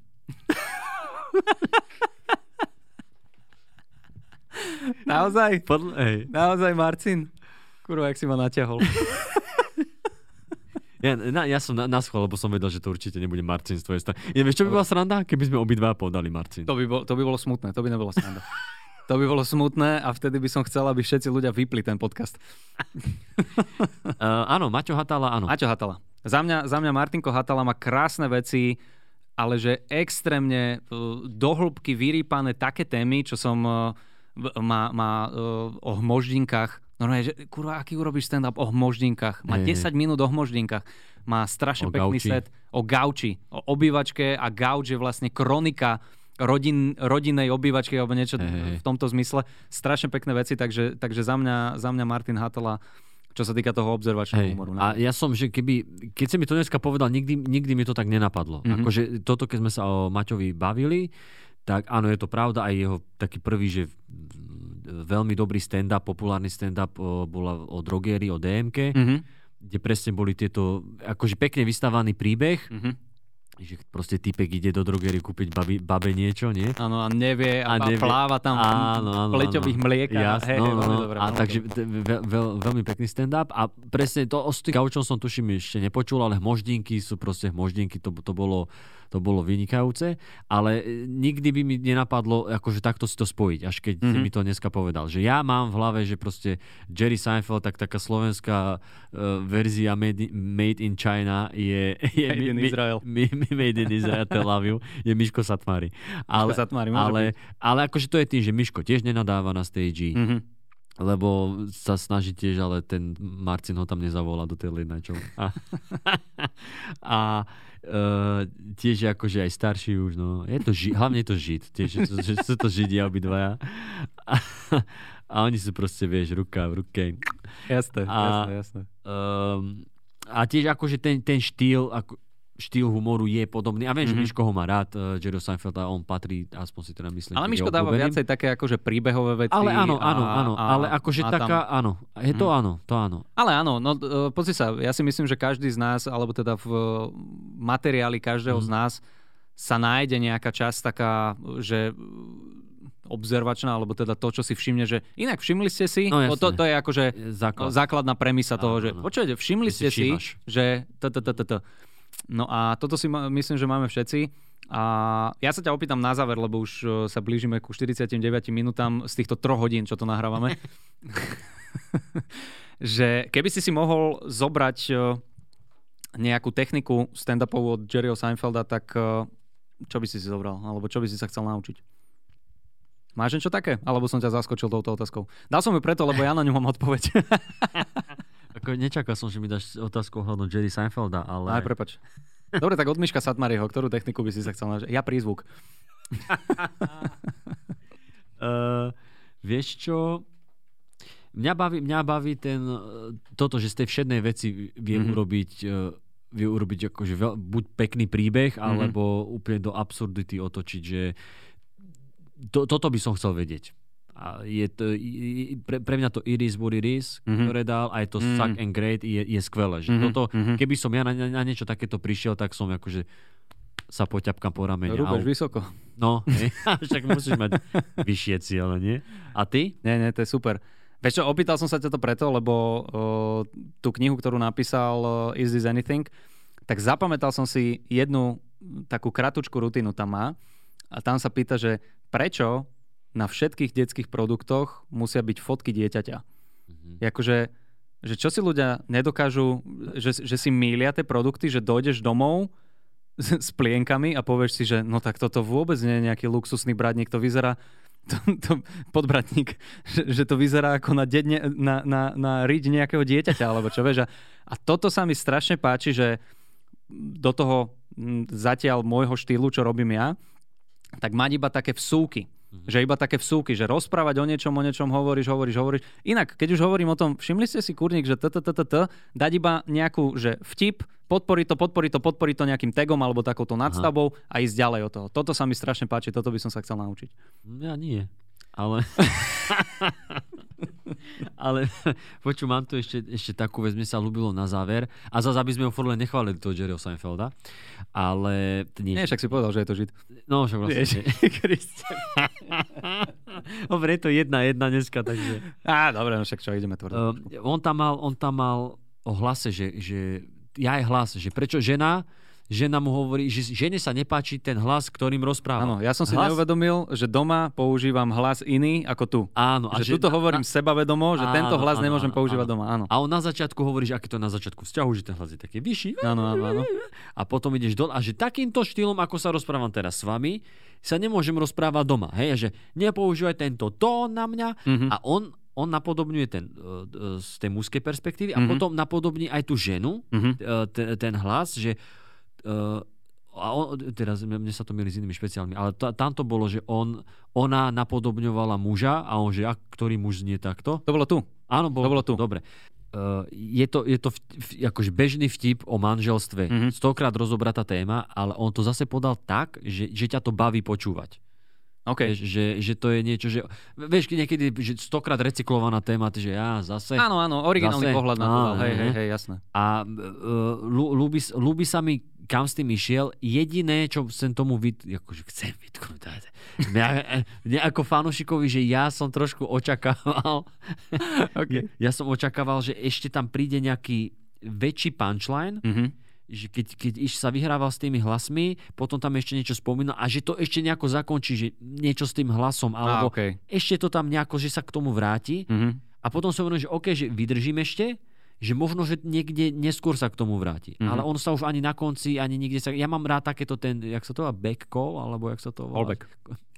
Naozaj? Podľa, hej. Naozaj, Marcin? Kurva, jak si ma natiahol. Ja, na, ja som na, na schvál, lebo som vedel, že to určite nebude Marcin z tvojej strany. Ja, vieš, čo by bola sranda? Keby sme obidva povedali Marcin. To by, bol, to by bolo smutné, to by nebolo sranda. To by bolo smutné a vtedy by som chcel, aby všetci ľudia vypli ten podcast. Uh, áno, Maťo Hatala, áno. Maťo Hatala. Za mňa, za mňa Martinko Hatala má krásne veci, ale že extrémne uh, dohlbky vyrýpané také témy, čo som uh, má, má uh, o hmoždinkách. Normálne, že kurva, aký urobíš stand-up o hmoždinkách? Má Hej, 10 minút o hmoždinkách. Má strašne O pekný gauči. set o gauči, o obývačke a gauč je vlastne kronika rodin, rodinnej obývačky alebo niečo hej. v tomto zmysle. Strašne pekné veci, takže, takže za, mňa, za mňa Martin Hatala čo sa týka toho obzervačného Hej. humoru. A ja som, že keby, keď si mi to dneska povedal, nikdy, nikdy mi to tak nenapadlo. Mhm. Mm-hmm. Akože toto, keď sme sa o Maťovi bavili, tak áno, je to pravda, aj jeho taký prvý, že veľmi dobrý stand-up, populárny stand-up o, bola o drogérii, o DMK, Mhm. kde presne boli tieto, akože pekne vystávaný príbeh, Mhm. Že proste typek ide do drogery kúpiť babi, babe niečo, nie? Áno, a nevie a, A nevie. pláva tam Áno, áno, v pleťových mliekach. Jasné, Hej, no, no, no. dobre, a veľmi takže veľ, veľ, veľmi pekný stand-up a presne to o gaučom som tuším ešte nepočul, ale hmoždinky sú proste hmoždinky, to, to, bolo, to bolo vynikajúce, ale e, nikdy by mi nenapadlo akože takto si to spojiť, až keď mm-hmm. Mhm. mi to dneska povedal, že ja mám v hlave, že proste Jerry Seinfeld, tak taká slovenská uh, verzia made, in- made in China je, je Made in Israel. Mi, mi, made in Israel, Tel Aviv, je Miško Satmári. Ale, Satmári, môže ale, ale akože to je tým, že Miško tiež nenadáva na stage, Mhm. lebo sa snaží tiež, ale ten Marcin ho tam nezavolá do tej show. A, a uh, tiež je akože aj starší už, no. Je to ži- hlavne je to žid, tiež že, že sú to židia obidvaja. A, a oni sú proste, vieš, ruka v ruke. Jasné, A- jasné, jasné. Um, a tiež akože ten, ten štýl, ako, štýl humoru je podobný. A viem, Mhm. že Miško ho má rád, uh, Jerry Seinfeld, a on patrí, aspoň si teda myslím. Ale Miško dáva viacej také akože príbehové veci. Ale áno, áno, áno. a- ale akože a tam- taká, áno. Je to Mhm. áno, to áno. Ale áno, no uh, pozri sa, ja si myslím, že každý z nás, alebo teda v uh, materiáli každého Mhm. z nás sa nájde nejaká časť taká, že obzervačná, alebo teda to, čo si všimne, že inak všimli ste si, No, to, to, to je akože Základ. základná premisa toho, že počujete, všimli ste si, že. No a toto si ma- myslím, že máme všetci. A ja sa ťa opýtam na záver, lebo už uh, sa blížime ku 49 minútam z týchto troch hodín, čo to nahrávame. že keby si si mohol zobrať uh, nejakú techniku stand-upovú od Jerryho Seinfelda, tak uh, čo by si si zobral? Alebo čo by si sa chcel naučiť? Máš niečo také? Alebo som ťa zaskočil touto otázkou? Dal som ju preto, lebo ja na ňu mám odpoveď. Ako nečakal som, že mi dáš otázku ohľadom Jerry Seinfelda, ale... Aj prepač. Dobre, tak od Miška Satmariho, ktorú techniku by si sa chcel naučiť? Ja prízvuk. Uh, vieš čo? Mňa baví, mňa baví ten, uh, toto, že z tej všednej veci vie Mhm. mm-hmm. urobiť uh, vie urobiť akože veľ, buď pekný príbeh, Mhm. alebo úplne do absurdity otočiť, že to, toto by som chcel vedieť. A je to, pre, pre mňa to It is what it is, Mhm. mm-hmm. ktoré dal, aj to Mhm. mm-hmm. Suck and Great je, je skvelé. Že Mhm, toto, mhm. keby som ja na, na, niečo takéto prišiel, tak som akože sa poťapkam po ramene. Rúbeš vysoko. No, hej. však musíš mať vyššie ciele, nie? A ty? Nie, nie, to je super. Vieš čo, opýtal som sa ťa to preto, lebo uh, tú knihu, ktorú napísal uh, Is This Anything, tak zapamätal som si jednu takú kratučku rutinu tam má a tam sa pýta, že prečo na všetkých detských produktoch musia byť fotky dieťaťa. Mhm. Jakože, že čo si ľudia nedokážu, že, že si mília tie produkty, že dojdeš domov s, s plienkami a povieš si, že no tak toto vôbec nie je nejaký luxusný bradník, to vyzerá to, to podbratník, že, že to vyzerá ako na, dedne, na, na, na riť nejakého dieťaťa, alebo čo vieš. A, a toto sa mi strašne páči, že do toho zatiaľ môjho štýlu, čo robím ja, tak mať iba také vsúky. Že iba také vsúky, že rozprávať o niečom, o niečom hovoríš, hovoríš, hovoríš. Inak, keď už hovorím o tom, všimli ste si kurník, že t, t, t, t, t, dať iba nejakú, že vtip, podporiť to, podporiť to, podporiť to nejakým tagom alebo takouto nadstavbou a ísť ďalej od toho. Toto sa mi strašne páči, toto by som sa chcel naučiť. Ja nie. Ale... ale poču, mám tu ešte, ešte takú vec, mne sa ľúbilo na záver. A zase, aby sme ho furt len nechválili toho Jerryho Seinfelda. Ale... Nie, Nie, však si povedal, že je to žid. No, však vlastne. Vieš. Dobre, je to jedna jedna dneska, takže... Á, dobre, no však čo, ideme tvrdo. Uh, on, tam mal, on tam mal o hlase, že, že ja je hlas, že prečo žena žena mu hovorí, že žene sa nepáči ten hlas, ktorým rozpráva. Áno, ja som si hlas... neuvedomil, že doma používam hlas iný ako tu. Áno. A že, že tuto hovorím na... sebavedomo, že áno, tento hlas áno, nemôžem áno, používať áno. doma. Áno. A on na začiatku hovorí, že aký to na začiatku vzťahu, že ten hlas je taký vyšší. Áno, áno, áno. A potom ideš dole. A že takýmto štýlom, ako sa rozprávam teraz s vami, sa nemôžem rozprávať doma. Hej, a že nepoužívaj tento tón na mňa. Mm-hmm. A on on napodobňuje ten, z tej mužskej perspektívy a mm-hmm. potom napodobní aj tú ženu, mm-hmm. ten, ten hlas, že a on, teraz mne sa to milí s inými špeciálmi, ale to, tam to bolo, že on, ona napodobňovala muža a on, že ak, ktorý muž znie takto. To bolo tu. Áno, bolo, to bolo tu. Dobre. Uh, je to, je to v, v, akože bežný vtip o manželstve. Mm-hmm. Stokrát rozobratá téma, ale on to zase podal tak, že, že ťa to baví počúvať. Okay. Vieš, že, že to je niečo, že... Vieš, niekedy že stokrát recyklovaná téma, že ja zase... Áno, áno, originálny zase, pohľad na to. Hej, hej, hej, jasné. A uh, ľúbi, ľúbi sa mi kam s tým išiel. Jediné, čo chcem tomu vyt... akože chcem vytknúť, mňa, mňa ako fanušikovi, že ja som trošku očakával, okay. ja som očakával, že ešte tam príde nejaký väčší punchline, mm-hmm. že keď, keď iš sa vyhrával s tými hlasmi, potom tam ešte niečo spomínal a že to ešte nejako zakončí, že niečo s tým hlasom, alebo ah, okay. ešte to tam nejako, že sa k tomu vráti. Mm-hmm. A potom som hovoril, že OK, že vydržím ešte, že možno, že niekde neskôr sa k tomu vráti. Mm-hmm. Ale on sa už ani na konci, ani nikde sa... Ja mám rád takéto ten, jak sa to volá, back call, alebo jak sa to volá? Callback. A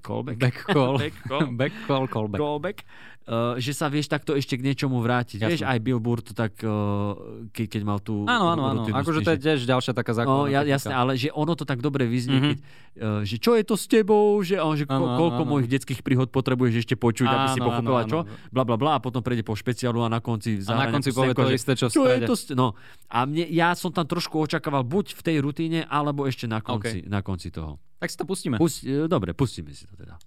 callback. Back call. back call. back call, callback. callback. Uh, že sa vieš takto ešte k niečomu vrátiť. Jasne. Vieš, aj Billboard tak, uh, ke, keď mal tú... Áno, áno, áno. Akože to je tiež ďalšia taká základná. No, ja, jasné, ale že ono to tak dobre vyznie, mm-hmm. keď, uh, že čo je to s tebou, že, on, že ano, ko, koľko ano. mojich detských príhod potrebuješ ešte počuť, ano, aby si pochopoval čo, bla, bla, bla, a potom prejde po špeciálu a na konci A na konci povie to isté, čo, čo je to, no. A mne, ja som tam trošku očakával buď v tej rutíne, alebo ešte na konci, okay. na konci toho. Tak si to pustíme. Pust, dobre, pustíme si to teda.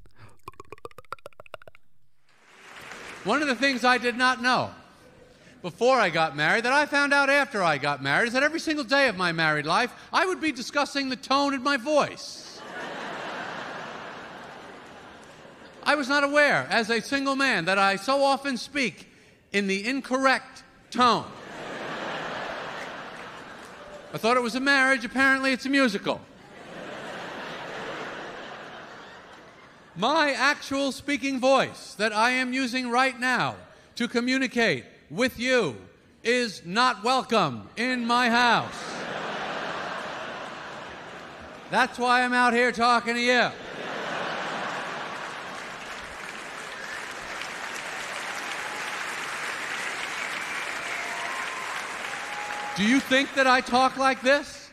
One of the things I did not know before I got married that I found out after I got married is that every single day of my married life, I would be discussing the tone in my voice. I was not aware, as a single man, that I so often speak in the incorrect tone. I thought it was a marriage, apparently, it's a musical. My actual speaking voice that I am using right now to communicate with you is not welcome in my house. That's why I'm out here talking to you. Do you think that I talk like this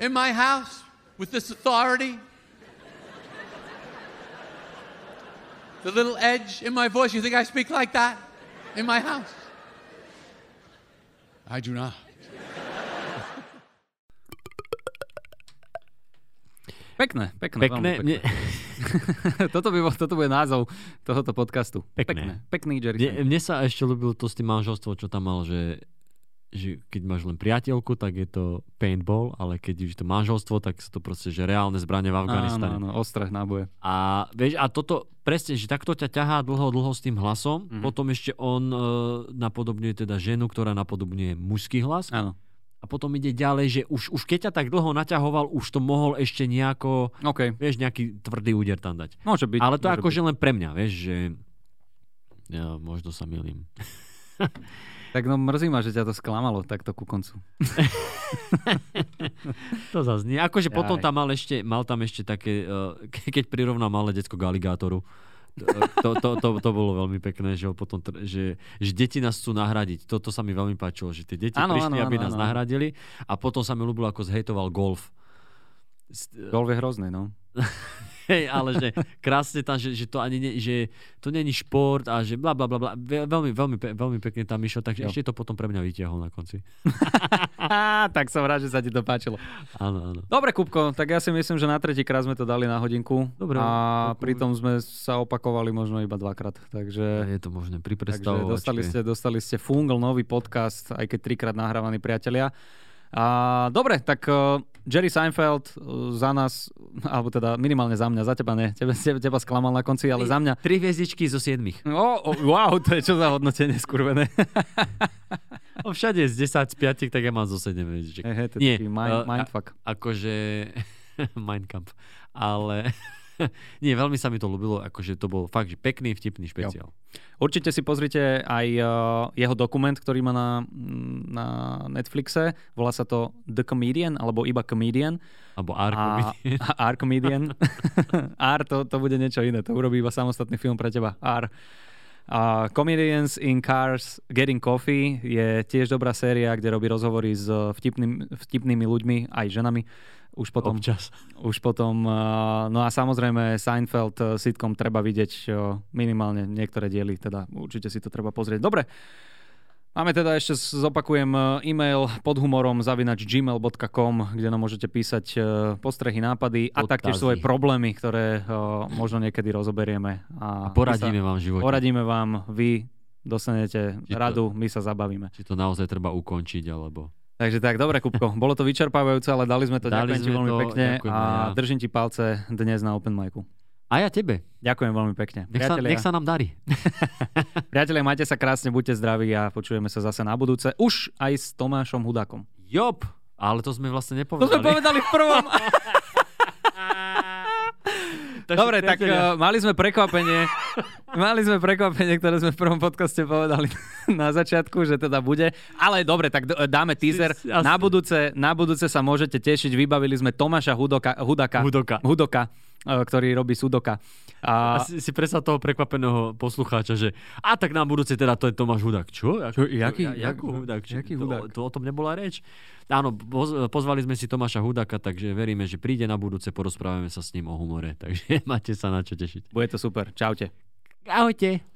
in my house with this authority? The little edge in my voice. You think I speak like that in my house? I do not. Pekné, pekné. Pekné. pekné. toto, by bol, toto bude názov tohoto podcastu. Pekné. pekné. Pekný Jerry. Mne, mne sa ešte ľúbilo to s tým manželstvom, čo tam mal, že že keď máš len priateľku, tak je to paintball, ale keď už to manželstvo, tak sú to proste, že reálne zbranie v Afganistane. Áno, áno, ostré náboje. A, vieš, a toto, presne, že takto ťa ťahá dlho, dlho s tým hlasom, mm-hmm. potom ešte on e, napodobňuje teda ženu, ktorá napodobňuje mužský hlas. Áno. A potom ide ďalej, že už, už keď ťa tak dlho naťahoval, už to mohol ešte nejako, okay. vieš, nejaký tvrdý úder tam dať. Môže byť. Ale to akože len pre mňa, vieš, že ja, možno sa milím. Tak no mrzí ma, že ťa to sklamalo takto ku koncu. To zase nie. Akože potom tam mal ešte, mal tam ešte také, ke- keď prirovnal malé decko k aligátoru, to, to, to, to, bolo veľmi pekné, že, potom, že, že deti nás chcú nahradiť. Toto sa mi veľmi páčilo, že tie deti Áno, prišli, áno, aby áno, nás áno. nahradili a potom sa mi ľúbilo, ako zhejtoval golf. Golf je hrozný, no. Hej, ale že krásne tam, že, že to ani nie, že to není šport a že bla bla bla bla. Ve- Veľmi, veľmi, pe- veľmi pekne tam išiel, takže Jo. ešte to potom pre mňa vytiahol na konci. tak som rád, že sa ti to páčilo. Áno, áno. Dobre, Kupko, tak ja si myslím, že na tretí krát sme to dali na hodinku. Dobre, A ďakujem. pritom sme sa opakovali možno iba dvakrát. Takže, Je to možné pri takže dostali, ste, dostali ste Fungal, nový podcast, aj keď trikrát nahrávaní priatelia. A, dobre, tak uh, Jerry Seinfeld uh, za nás, alebo teda minimálne za mňa, za teba ne, teba, teba, sklamal na konci, ale za mňa Tri hviezdičky zo siedmich. O, o, wow, to je čo za hodnotenie skurvené. No všade z 10 z 5, tak ja mám zo 7 hviezdiček. He, he, to je Nie, mind, mindfuck. Akože... Mein Kampf. Ale... Nie, veľmi sa mi to ľúbilo, akože to bol fakt, že pekný, vtipný špeciál. Určite si pozrite aj uh, jeho dokument, ktorý má na, na Netflixe. Volá sa to The Comedian, alebo iba Comedian. Alebo A, Arko. a R Comedian. R to, to bude niečo iné. To urobí iba samostatný film pre teba. R. A Comedians in Cars Getting Coffee je tiež dobrá séria, kde robí rozhovory s vtipným, vtipnými ľuďmi, aj ženami. Už potom, Občas. už potom, no a samozrejme Seinfeld sitcom treba vidieť minimálne niektoré diely, teda určite si to treba pozrieť. Dobre, máme teda ešte, zopakujem, uh, e-mail pod humorom zavinač gmail.com, kde nám môžete písať uh, postrehy, nápady a Odkazy. taktiež svoje problémy, ktoré uh, možno niekedy rozoberieme. A, A poradíme my vám v sa, živote. poradíme vám, vy dostanete Či to- radu, my sa zabavíme. Či to naozaj treba ukončiť, alebo... Takže tak, dobre, Kupko. Bolo to vyčerpávajúce, ale dali sme to. Dali ďakujem ti veľmi pekne a ja. držím ti palce dnes na Open Micu. A ja tebe. Ďakujem veľmi pekne. Nech sa, Priatelia, nech sa nám darí. priatelia, majte sa krásne, buďte zdraví a počujeme sa zase na budúce. Už aj s Tomášom Hudákom. Jop! Ale to sme vlastne To nepovedali. sme povedali v prvom. Takže, Dobre, tak uh, mali sme prekvapenie. Mali sme prekvapenie, ktoré sme v prvom podcaste povedali na začiatku, že teda bude. Ale dobre, tak d- dáme teaser. Na budúce, na budúce sa môžete tešiť. Vybavili sme Tomáša Hudoka, Hudaka, Hudoka. Hudoka ktorý robí Sudoka. A A, si, si predstav toho prekvapeného poslucháča, že a tak na budúce teda to je Tomáš Hudák. Čo? Jak, Čo, jaký- ja- jak- jakú Hudák? Či- jaký to, Hudák? To, o tom nebola reč. Áno, poz, pozvali sme si Tomáša Hudáka, takže veríme, že príde na budúce, porozprávame sa s ním o humore. Takže máte sa na čo tešiť. bude to super. Čaute. Ahojte.